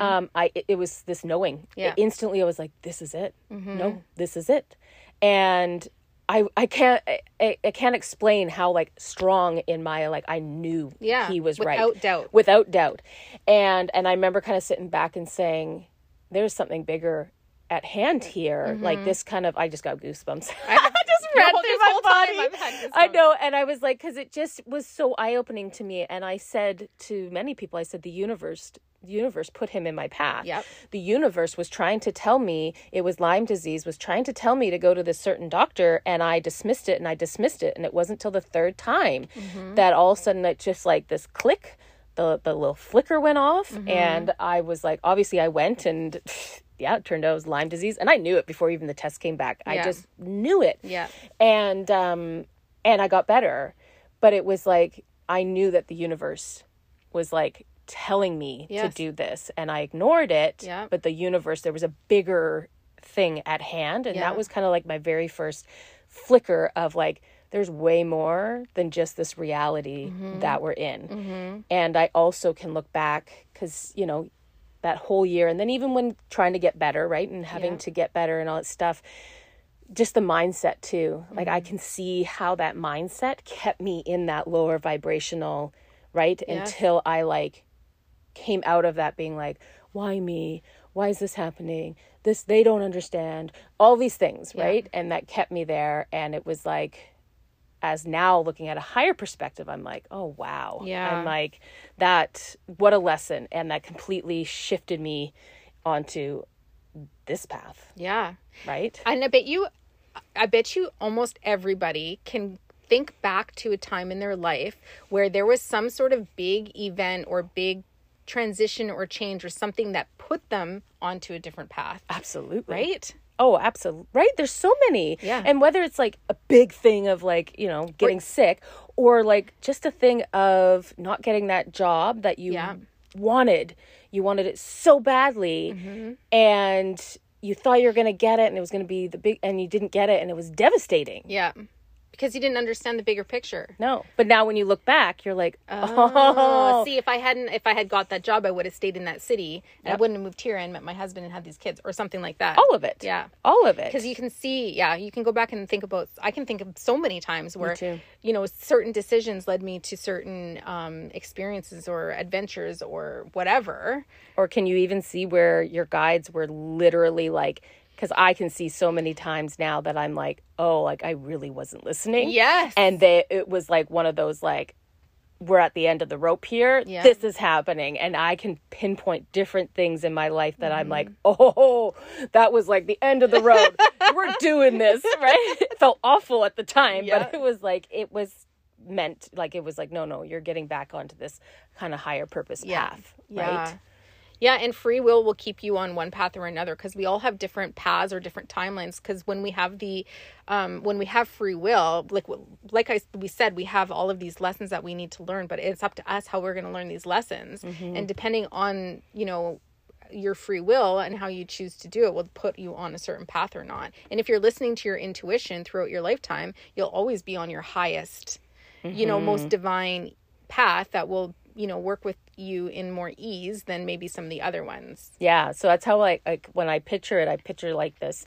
Um, I it, it was this knowing. Mm-hmm. Yeah. Mm-hmm. Instantly, I was like, this is it. No, this is it. And I I can't I, I can't explain how like strong in my like I knew Yeah, he was right without doubt. without doubt. And and I remember kind of sitting back and saying, "There's something bigger at hand here." Like this kind of I just got goosebumps. Mm-hmm. I have- just the ran whole- through my body. I know, and I was like, because it just was so eye opening to me. And I said to many people, I said, the universe, the universe put him in my path. Yep. The universe was trying to tell me it was Lyme disease, was trying to tell me to go to this certain doctor, and I dismissed it and I dismissed it. And it wasn't till the third time Mm-hmm. that all of a sudden it just like this click, the the little flicker went off, Mm-hmm. and I was like, obviously, I went and. Yeah, it turned out it was Lyme disease, and I knew it before even the test came back. I just knew it Yeah. and um and I got better but it was like I knew that the universe was like telling me Yes. to do this and I ignored it Yeah. but the universe there was a bigger thing at hand and Yeah. that was kind of like my very first flicker of like there's way more than just this reality Mm-hmm. that we're in and I also can look back cuz you know that whole year and then even when trying to get better right and having Yeah. to get better and all that stuff just the mindset too. Like Mm-hmm. I can see how that mindset kept me in that lower vibrational, right? Yeah. Until I like came out of that being like, why me? Why is this happening? This they don't understand. All these things, Yeah. right? And that kept me there and it was like as now looking at a higher perspective, I'm like, oh wow. Yeah. I'm like that what a lesson and that completely shifted me onto this path, Yeah. right? And I bet you, I bet you almost everybody can think back to a time in their life where there was some sort of big event or big transition or change or something that put them onto a different path. Absolutely. Right? Oh, absolutely. Right? There's so many. Yeah. And whether it's like a big thing of like, you know, getting sick or like just a thing of not getting that job that you Yeah. wanted. You wanted it so badly Mm-hmm. and you thought you were going to get it and it was going to be the big and you didn't get it and it was devastating. Yeah. Because you didn't understand the bigger picture. No. But now when you look back, you're like, Oh, "Oh, see, if I hadn't, if I had got that job, I would have stayed in that city. And I wouldn't have moved here and met my husband and had these kids or something like that. all of it." Yeah. All of it. because you can see yeah you can go back and think about i can think of so many times where you know certain decisions led me to certain um experiences or adventures or whatever or can you even see where your guides were literally like because i can see so many times now that i'm like oh like i really wasn't listening yes and they it was like one of those like we're at the end of the rope here Yeah. this is happening and i can pinpoint different things in my life that i'm Mm-hmm. like oh that was like the end of the road we're doing this right it felt awful at the time Yeah. but it was like it was meant like it was like no no you're getting back onto this kind of higher purpose Yeah. path yeah right yeah and free will will keep you on one path or another because we all have different paths or different timelines because when we have the um when we have free will like like i we said we have all of these lessons that we need to learn but it's up to us how we're going to learn these lessons. And depending on you know your free will and how you choose to do it will put you on a certain path or not. And if you're listening to your intuition throughout your lifetime, you'll always be on your highest, you know, most divine path that will, you know, work with you in more ease than maybe some of the other ones. Yeah, so that's how like like when I picture it, I picture like this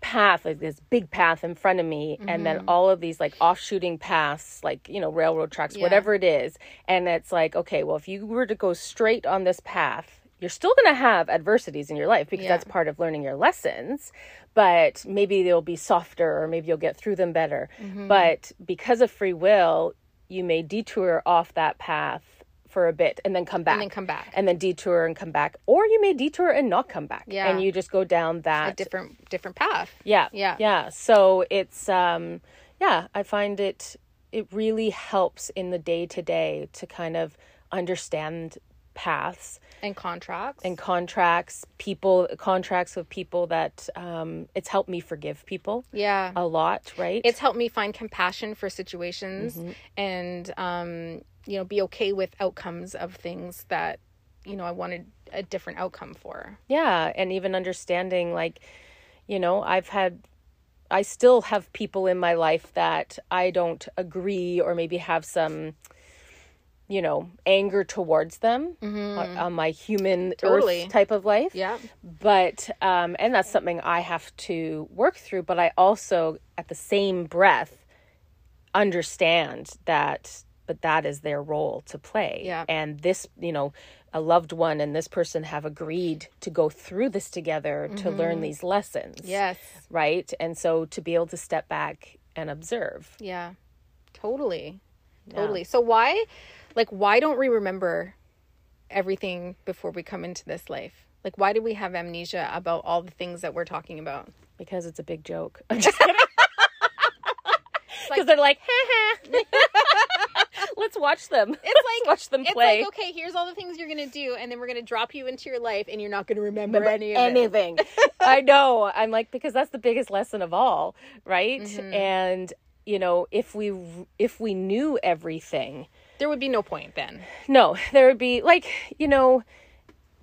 path, like this big path in front of me, and Mm-hmm. then all of these like offshooting paths, like, you know, railroad tracks, whatever it is. And it's like, okay, well, if you were to go straight on this path, you're still going to have adversities in your life because Yeah. that's part of learning your lessons. But maybe they'll be softer or maybe you'll get through them better. Mm-hmm. But because of free will, you may detour off that path for a bit and then come back and then come back. and then detour and come back or you may detour and not come back Yeah. and you just go down that A different different path. yeah Yeah. yeah so it's um yeah i find it it really helps in the day to day to kind of understand paths And contracts. and contracts people contracts with people that um it's helped me forgive people yeah. a lot right it's helped me find compassion for situations Mm-hmm. and um you know be okay with outcomes of things that you know i wanted a different outcome for Yeah, and even understanding like you know, I've had I still have people in my life that I don't agree or maybe have some you know, anger towards them on, on my human Totally. earth type of life. yeah But um and that's something I have to work through, but I also at the same breath understand that but that is their role to play. Yeah. And this, you know, a loved one and this person have agreed to go through this together to mm-hmm. learn these lessons. yes Right? And so to be able to step back and observe. yeah totally totally so why like why don't we remember everything before we come into this life like why do we have amnesia about all the things that we're talking about Because it's a big joke. I'm just kidding. Because they're like, ha ha. Let's watch them. it's like watch them it's play. like okay here's all the things you're gonna do and then we're gonna drop you into your life and you're not gonna remember, any of it anything. I know. I'm like because that's the biggest lesson of all, right? Mm-hmm. And you know, if we if we knew everything, there would be no point then no, there would be like, you know,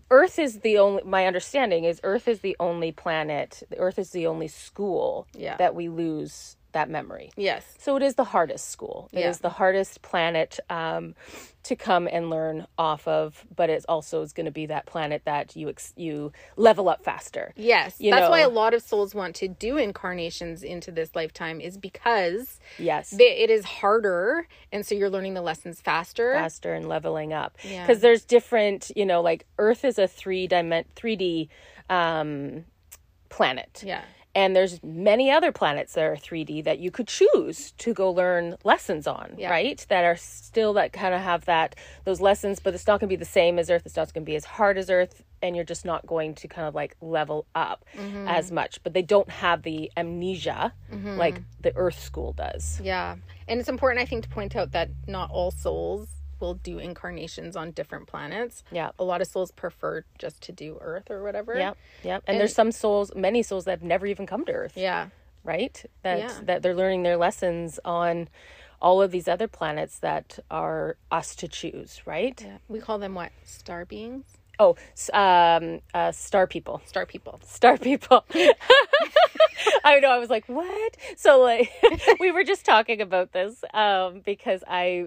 Earth is the only my understanding is Earth is the only planet, the Earth is the only school Yeah. that we lose that memory. yes So it is the hardest school. It is Yeah. the hardest planet um, to come and learn off of, but it also is going to be that planet that you ex- you level up faster. Yes, you that's why a lot of souls want to do incarnations into this lifetime is because Yes. they, it is harder, and so you're learning the lessons faster. faster and leveling up Yeah. because there's different you know like earth is a three dimen 3d um planet Yeah, and there's many other planets that are 3d that you could choose to go learn lessons on Yeah. right? That are still that kind of have that those lessons but it's not going to be the same as earth. It's not going to be as hard as earth and you're just not going to kind of like level up Mm-hmm. as much. But they don't have the amnesia like the earth school does. Yeah, and it's important, I think, to point out that not all souls will do incarnations on different planets. yeah A lot of souls prefer just to do Earth or whatever. yeah yeah and, there's some souls many souls that have never even come to earth yeah, right that Yeah. that they're learning their lessons on all of these other planets that are us to choose right yeah. We call them what? Star beings, oh um uh star people star people. star people i know i was like what so like we were just talking about this um because i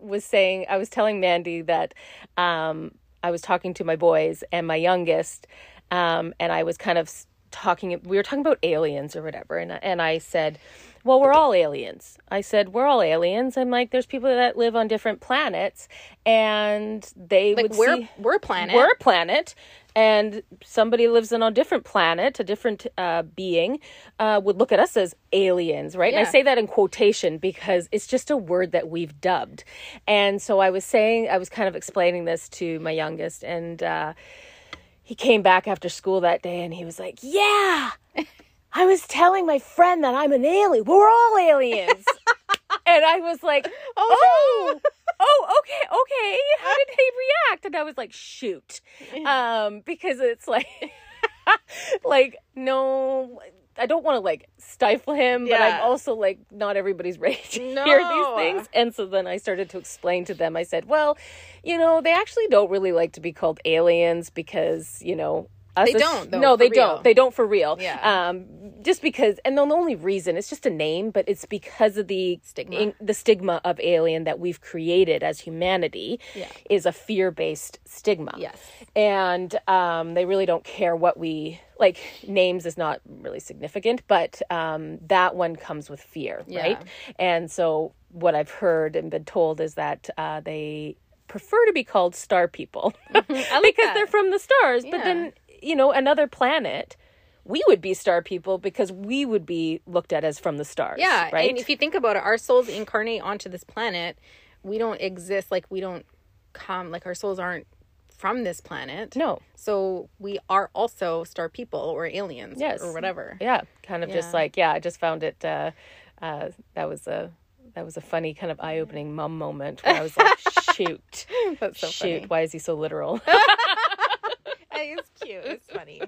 was saying i was telling mandy that um i was talking to my boys and my youngest um and i was kind of talking we were talking about aliens or whatever and and i said well we're all aliens i said we're all aliens i'm like there's people that live on different planets and they Like would we're see we're a planet. we're a planet and somebody lives on a different planet a different uh, being uh, would look at us as aliens right? And i say that in quotation because it's just a word that we've dubbed. And so i was saying i was kind of explaining this to my youngest and uh, he came back after school that day and he was like yeah i was telling my friend that i'm an alien. We're all aliens and i was like oh oh okay okay. How did he react? And i was like shoot. Um because it's like like no i don't want to like stifle him but i'm also like not everybody's ready to hear these things. And so then i started to explain to them. I said well you know they actually don't really like to be called aliens because you know us They don't, though, no, they real. don't. They don't for real. Yeah. Um, just because, and the only reason it's just a name, but it's because of the Stigma. in- the stigma of alien that we've created as humanity Yeah. is a fear based stigma. Yes. And um, they really don't care what we like. Names is not really significant, but um, that one comes with fear, right? And so what I've heard and been told is that uh, they prefer to be called star people I like because that. they're from the stars. But then, you know, another planet, we would be star people because we would be looked at as from the stars. Yeah, Right. and if you think about it, our souls incarnate onto this planet. We don't exist like we don't come like our souls aren't from this planet. no. So we are also star people or aliens Yes. or whatever. Yeah. Kind of just like, yeah, I just found it, uh, uh, that was a, that was a funny kind of eye opening mum moment where I was like, shoot, That's so shoot, funny. why is he so literal? It's cute. It's funny.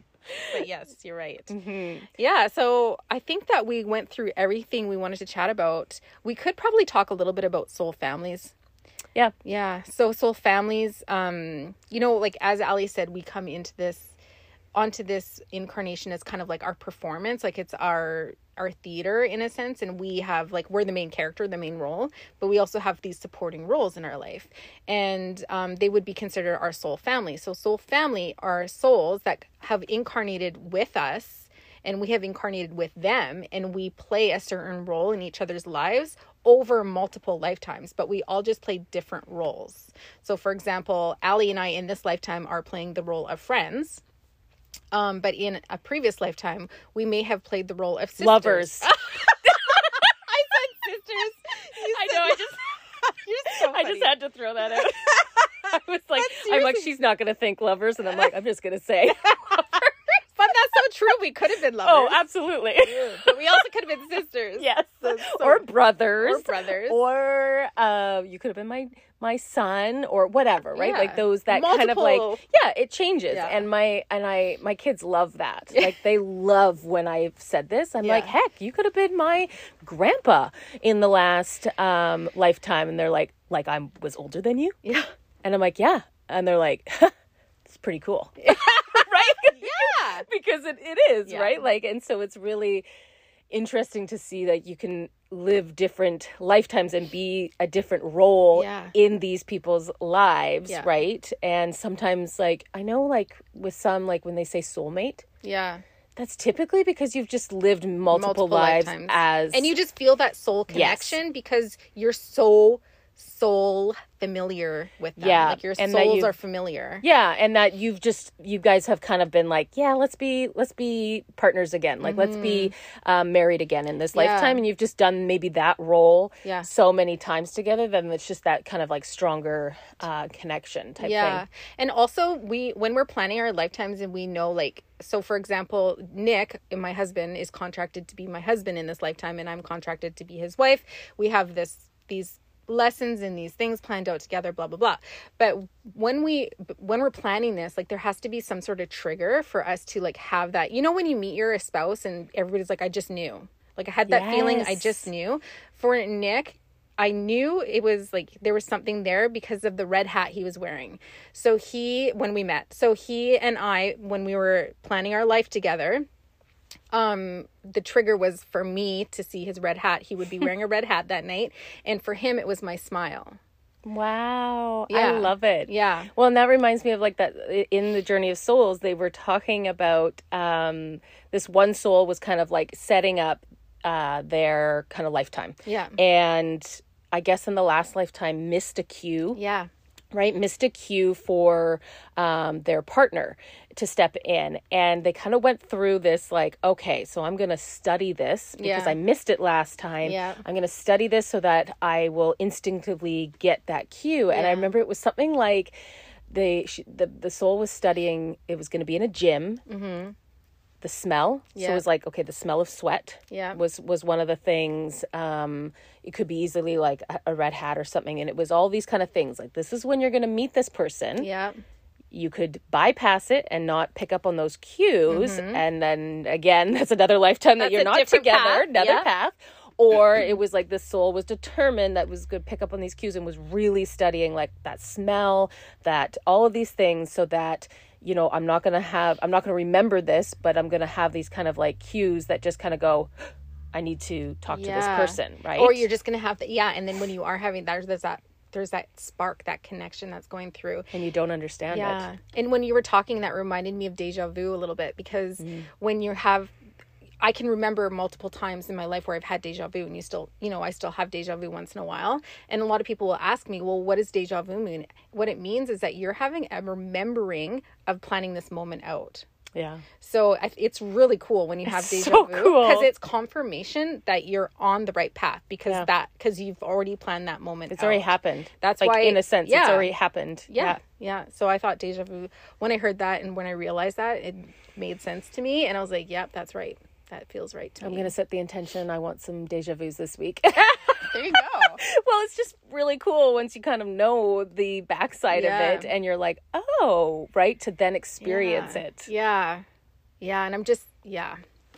But yes, you're right. Mm-hmm. Yeah, so I think that we went through everything we wanted to chat about. We could probably talk a little bit about soul families. yeah. Yeah. So soul families, um, you know, like as Ali said, we come into this onto this incarnation as kind of like our performance, like it's our our theater in a sense, and we have like we're the main character, the main role, but we also have these supporting roles in our life, and um, they would be considered our soul family. So soul family are souls that have incarnated with us and we have incarnated with them and we play a certain role in each other's lives over multiple lifetimes but we all just play different roles so for example ali and i in this lifetime are playing the role of friends um, but in a previous lifetime we may have played the role of sisters. Lovers. i said sisters You I said- know. I just, so I just had to throw that out. I was like, I'm like, she's not going to think lovers. And I'm like, I'm just going to say, but that's so true we could have been lovers oh, absolutely. but we also could have been sisters yes. That's so- or brothers. or brothers Or uh, you could have been my my son or whatever, right? Yeah. Like those that kind of like yeah, it changes. Yeah. And my and I my kids love that. Like they love when I've said this. I'm like, heck, you could have been my grandpa in the last um lifetime and they're like like I was older than you? yeah And I'm like, yeah. And they're like, it's pretty cool. Yeah because it, it is, Yeah. right? Like, and so it's really interesting to see that you can live different lifetimes and be a different role Yeah. in these people's lives, Yeah. right? And sometimes, like, I know, like, with some, like, when they say soulmate, yeah that's typically because you've just lived multiple, Multiple lives lifetimes. as. and you just feel that soul Yes. connection because you're so soul familiar with them. Yeah, like your and souls are familiar. Yeah, and that you've just you guys have kind of been like, yeah, let's be let's be partners again. Like let's be um, married again in this Mm-hmm. Yeah. lifetime and you've just done maybe that role Yeah. so many times together then it's just that kind of like stronger uh, connection type yeah thing. and also we when we're planning our lifetimes and we know like so for example nick my husband is contracted to be my husband in this lifetime and i'm contracted to be his wife we have this these lessons and these things planned out together blah blah blah but when we when we're planning this like there has to be some sort of trigger for us to like have that you know when you meet your spouse and everybody's like i just knew like i had that feeling i just knew for nick I knew it was like there was something there because of the red hat he was wearing. So he when we met. So he and I when we were planning our life together, um the trigger was for me to see his red hat. He would be wearing a red hat that night and for him it was my smile. Wow. Yeah. I love it. Yeah. Well, and that reminds me of like that in the Journey of Souls, they were talking about um, this one soul was kind of like setting up uh, their kind of lifetime. Yeah. And I guess in the last lifetime missed a cue, Yeah. Right? Missed a cue for um, their partner to step in. And they kind of went through this like, okay, so I'm going to study this because Yeah. I missed it last time. Yeah. I'm going to study this so that I will instinctively get that cue. And I remember it was something like they she, the the soul was studying. It was going to be in a gym. Mm-hmm. The smell. So it was like okay, the smell of sweat. Yeah. Was was one of the things. Um, it could be easily like a, a red hat or something, and it was all these kind of things. Like this is when you're going to meet this person Yeah. you could bypass it and not pick up on those cues and then again that's another lifetime that Mm-hmm. That's you're not together path. another Yeah. path or it was like the soul was determined that was going to pick up on these cues and was really studying like that smell that all of these things so that you know, I'm not going to have, I'm not going to remember this, but I'm going to have these kind of like cues that just kind of go, I need to talk to this person, right? Or you're just gonna have the yeah, and then when you are having that, there's that there's that spark, that connection that's going through. and you don't understand Yeah. it. And when you were talking, that reminded me of deja vu a little bit because mm. when you have, I can remember multiple times in my life where I've had deja vu, and you still, you know, I still have deja vu once in a while. And a lot of people will ask me, well, what does deja vu mean? What it means is that you're having a remembering of planning this moment out. Yeah. So it's really cool when you have It's deja so vu cool. because it's confirmation that you're on the right path because Yeah. that because you've already planned that moment. It's already happened. That's like why- in a sense, it's already happened. Yeah, yeah. So I thought deja vu. When I heard that and when I realized that, it made sense to me, and I was like, "Yep, that's right. That feels right to me. I'm going to set the intention. I want some deja vus this week. There you go. well, it's just really cool once you kind of know the backside Yeah. of it and you're like, oh, right, to then experience yeah. it. Yeah, yeah. And I'm just yeah.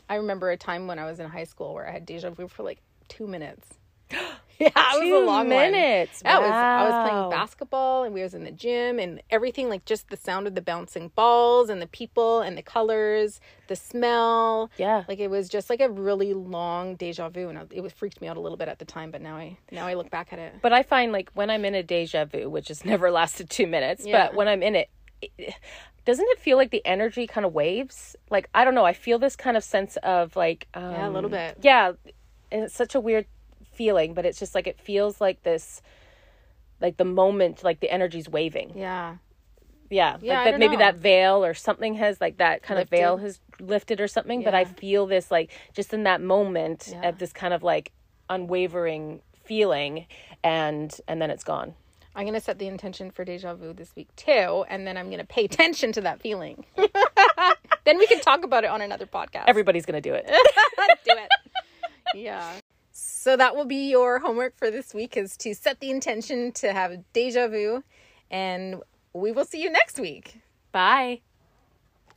I remember a time when I was in high school where I had deja vu for like two minutes. yeah, it was Two a long one. minutes. I was I was playing basketball and we was in the gym and everything like just the sound of the bouncing balls and the people and the colors, the smell. Yeah. Like it was just like a really long deja vu and it was freaked me out a little bit at the time, but now I now I look back at it. But I find like when I'm in a deja vu, which has never lasted two minutes, Yeah. but when I'm in it, it, doesn't it feel like the energy kind of waves? Like I don't know, I feel this kind of sense of like um, Yeah, a little bit. Yeah, and it's such a weird feeling, but it's just like it feels like this, like the moment, like the energy's waving. Yeah. Yeah, Yeah, like that maybe know. that veil or something has like that kind Lifted. of veil has lifted or something. But I feel this like just in that moment Yeah. of this kind of like unwavering feeling, and and then it's gone. I'm gonna set the intention for deja vu this week too, and then I'm gonna pay attention to that feeling. then we can talk about it on another podcast. Everybody's gonna do it. do it. Yeah. So that will be your homework for this week is to set the intention to have deja vu and we will see you next week. Bye.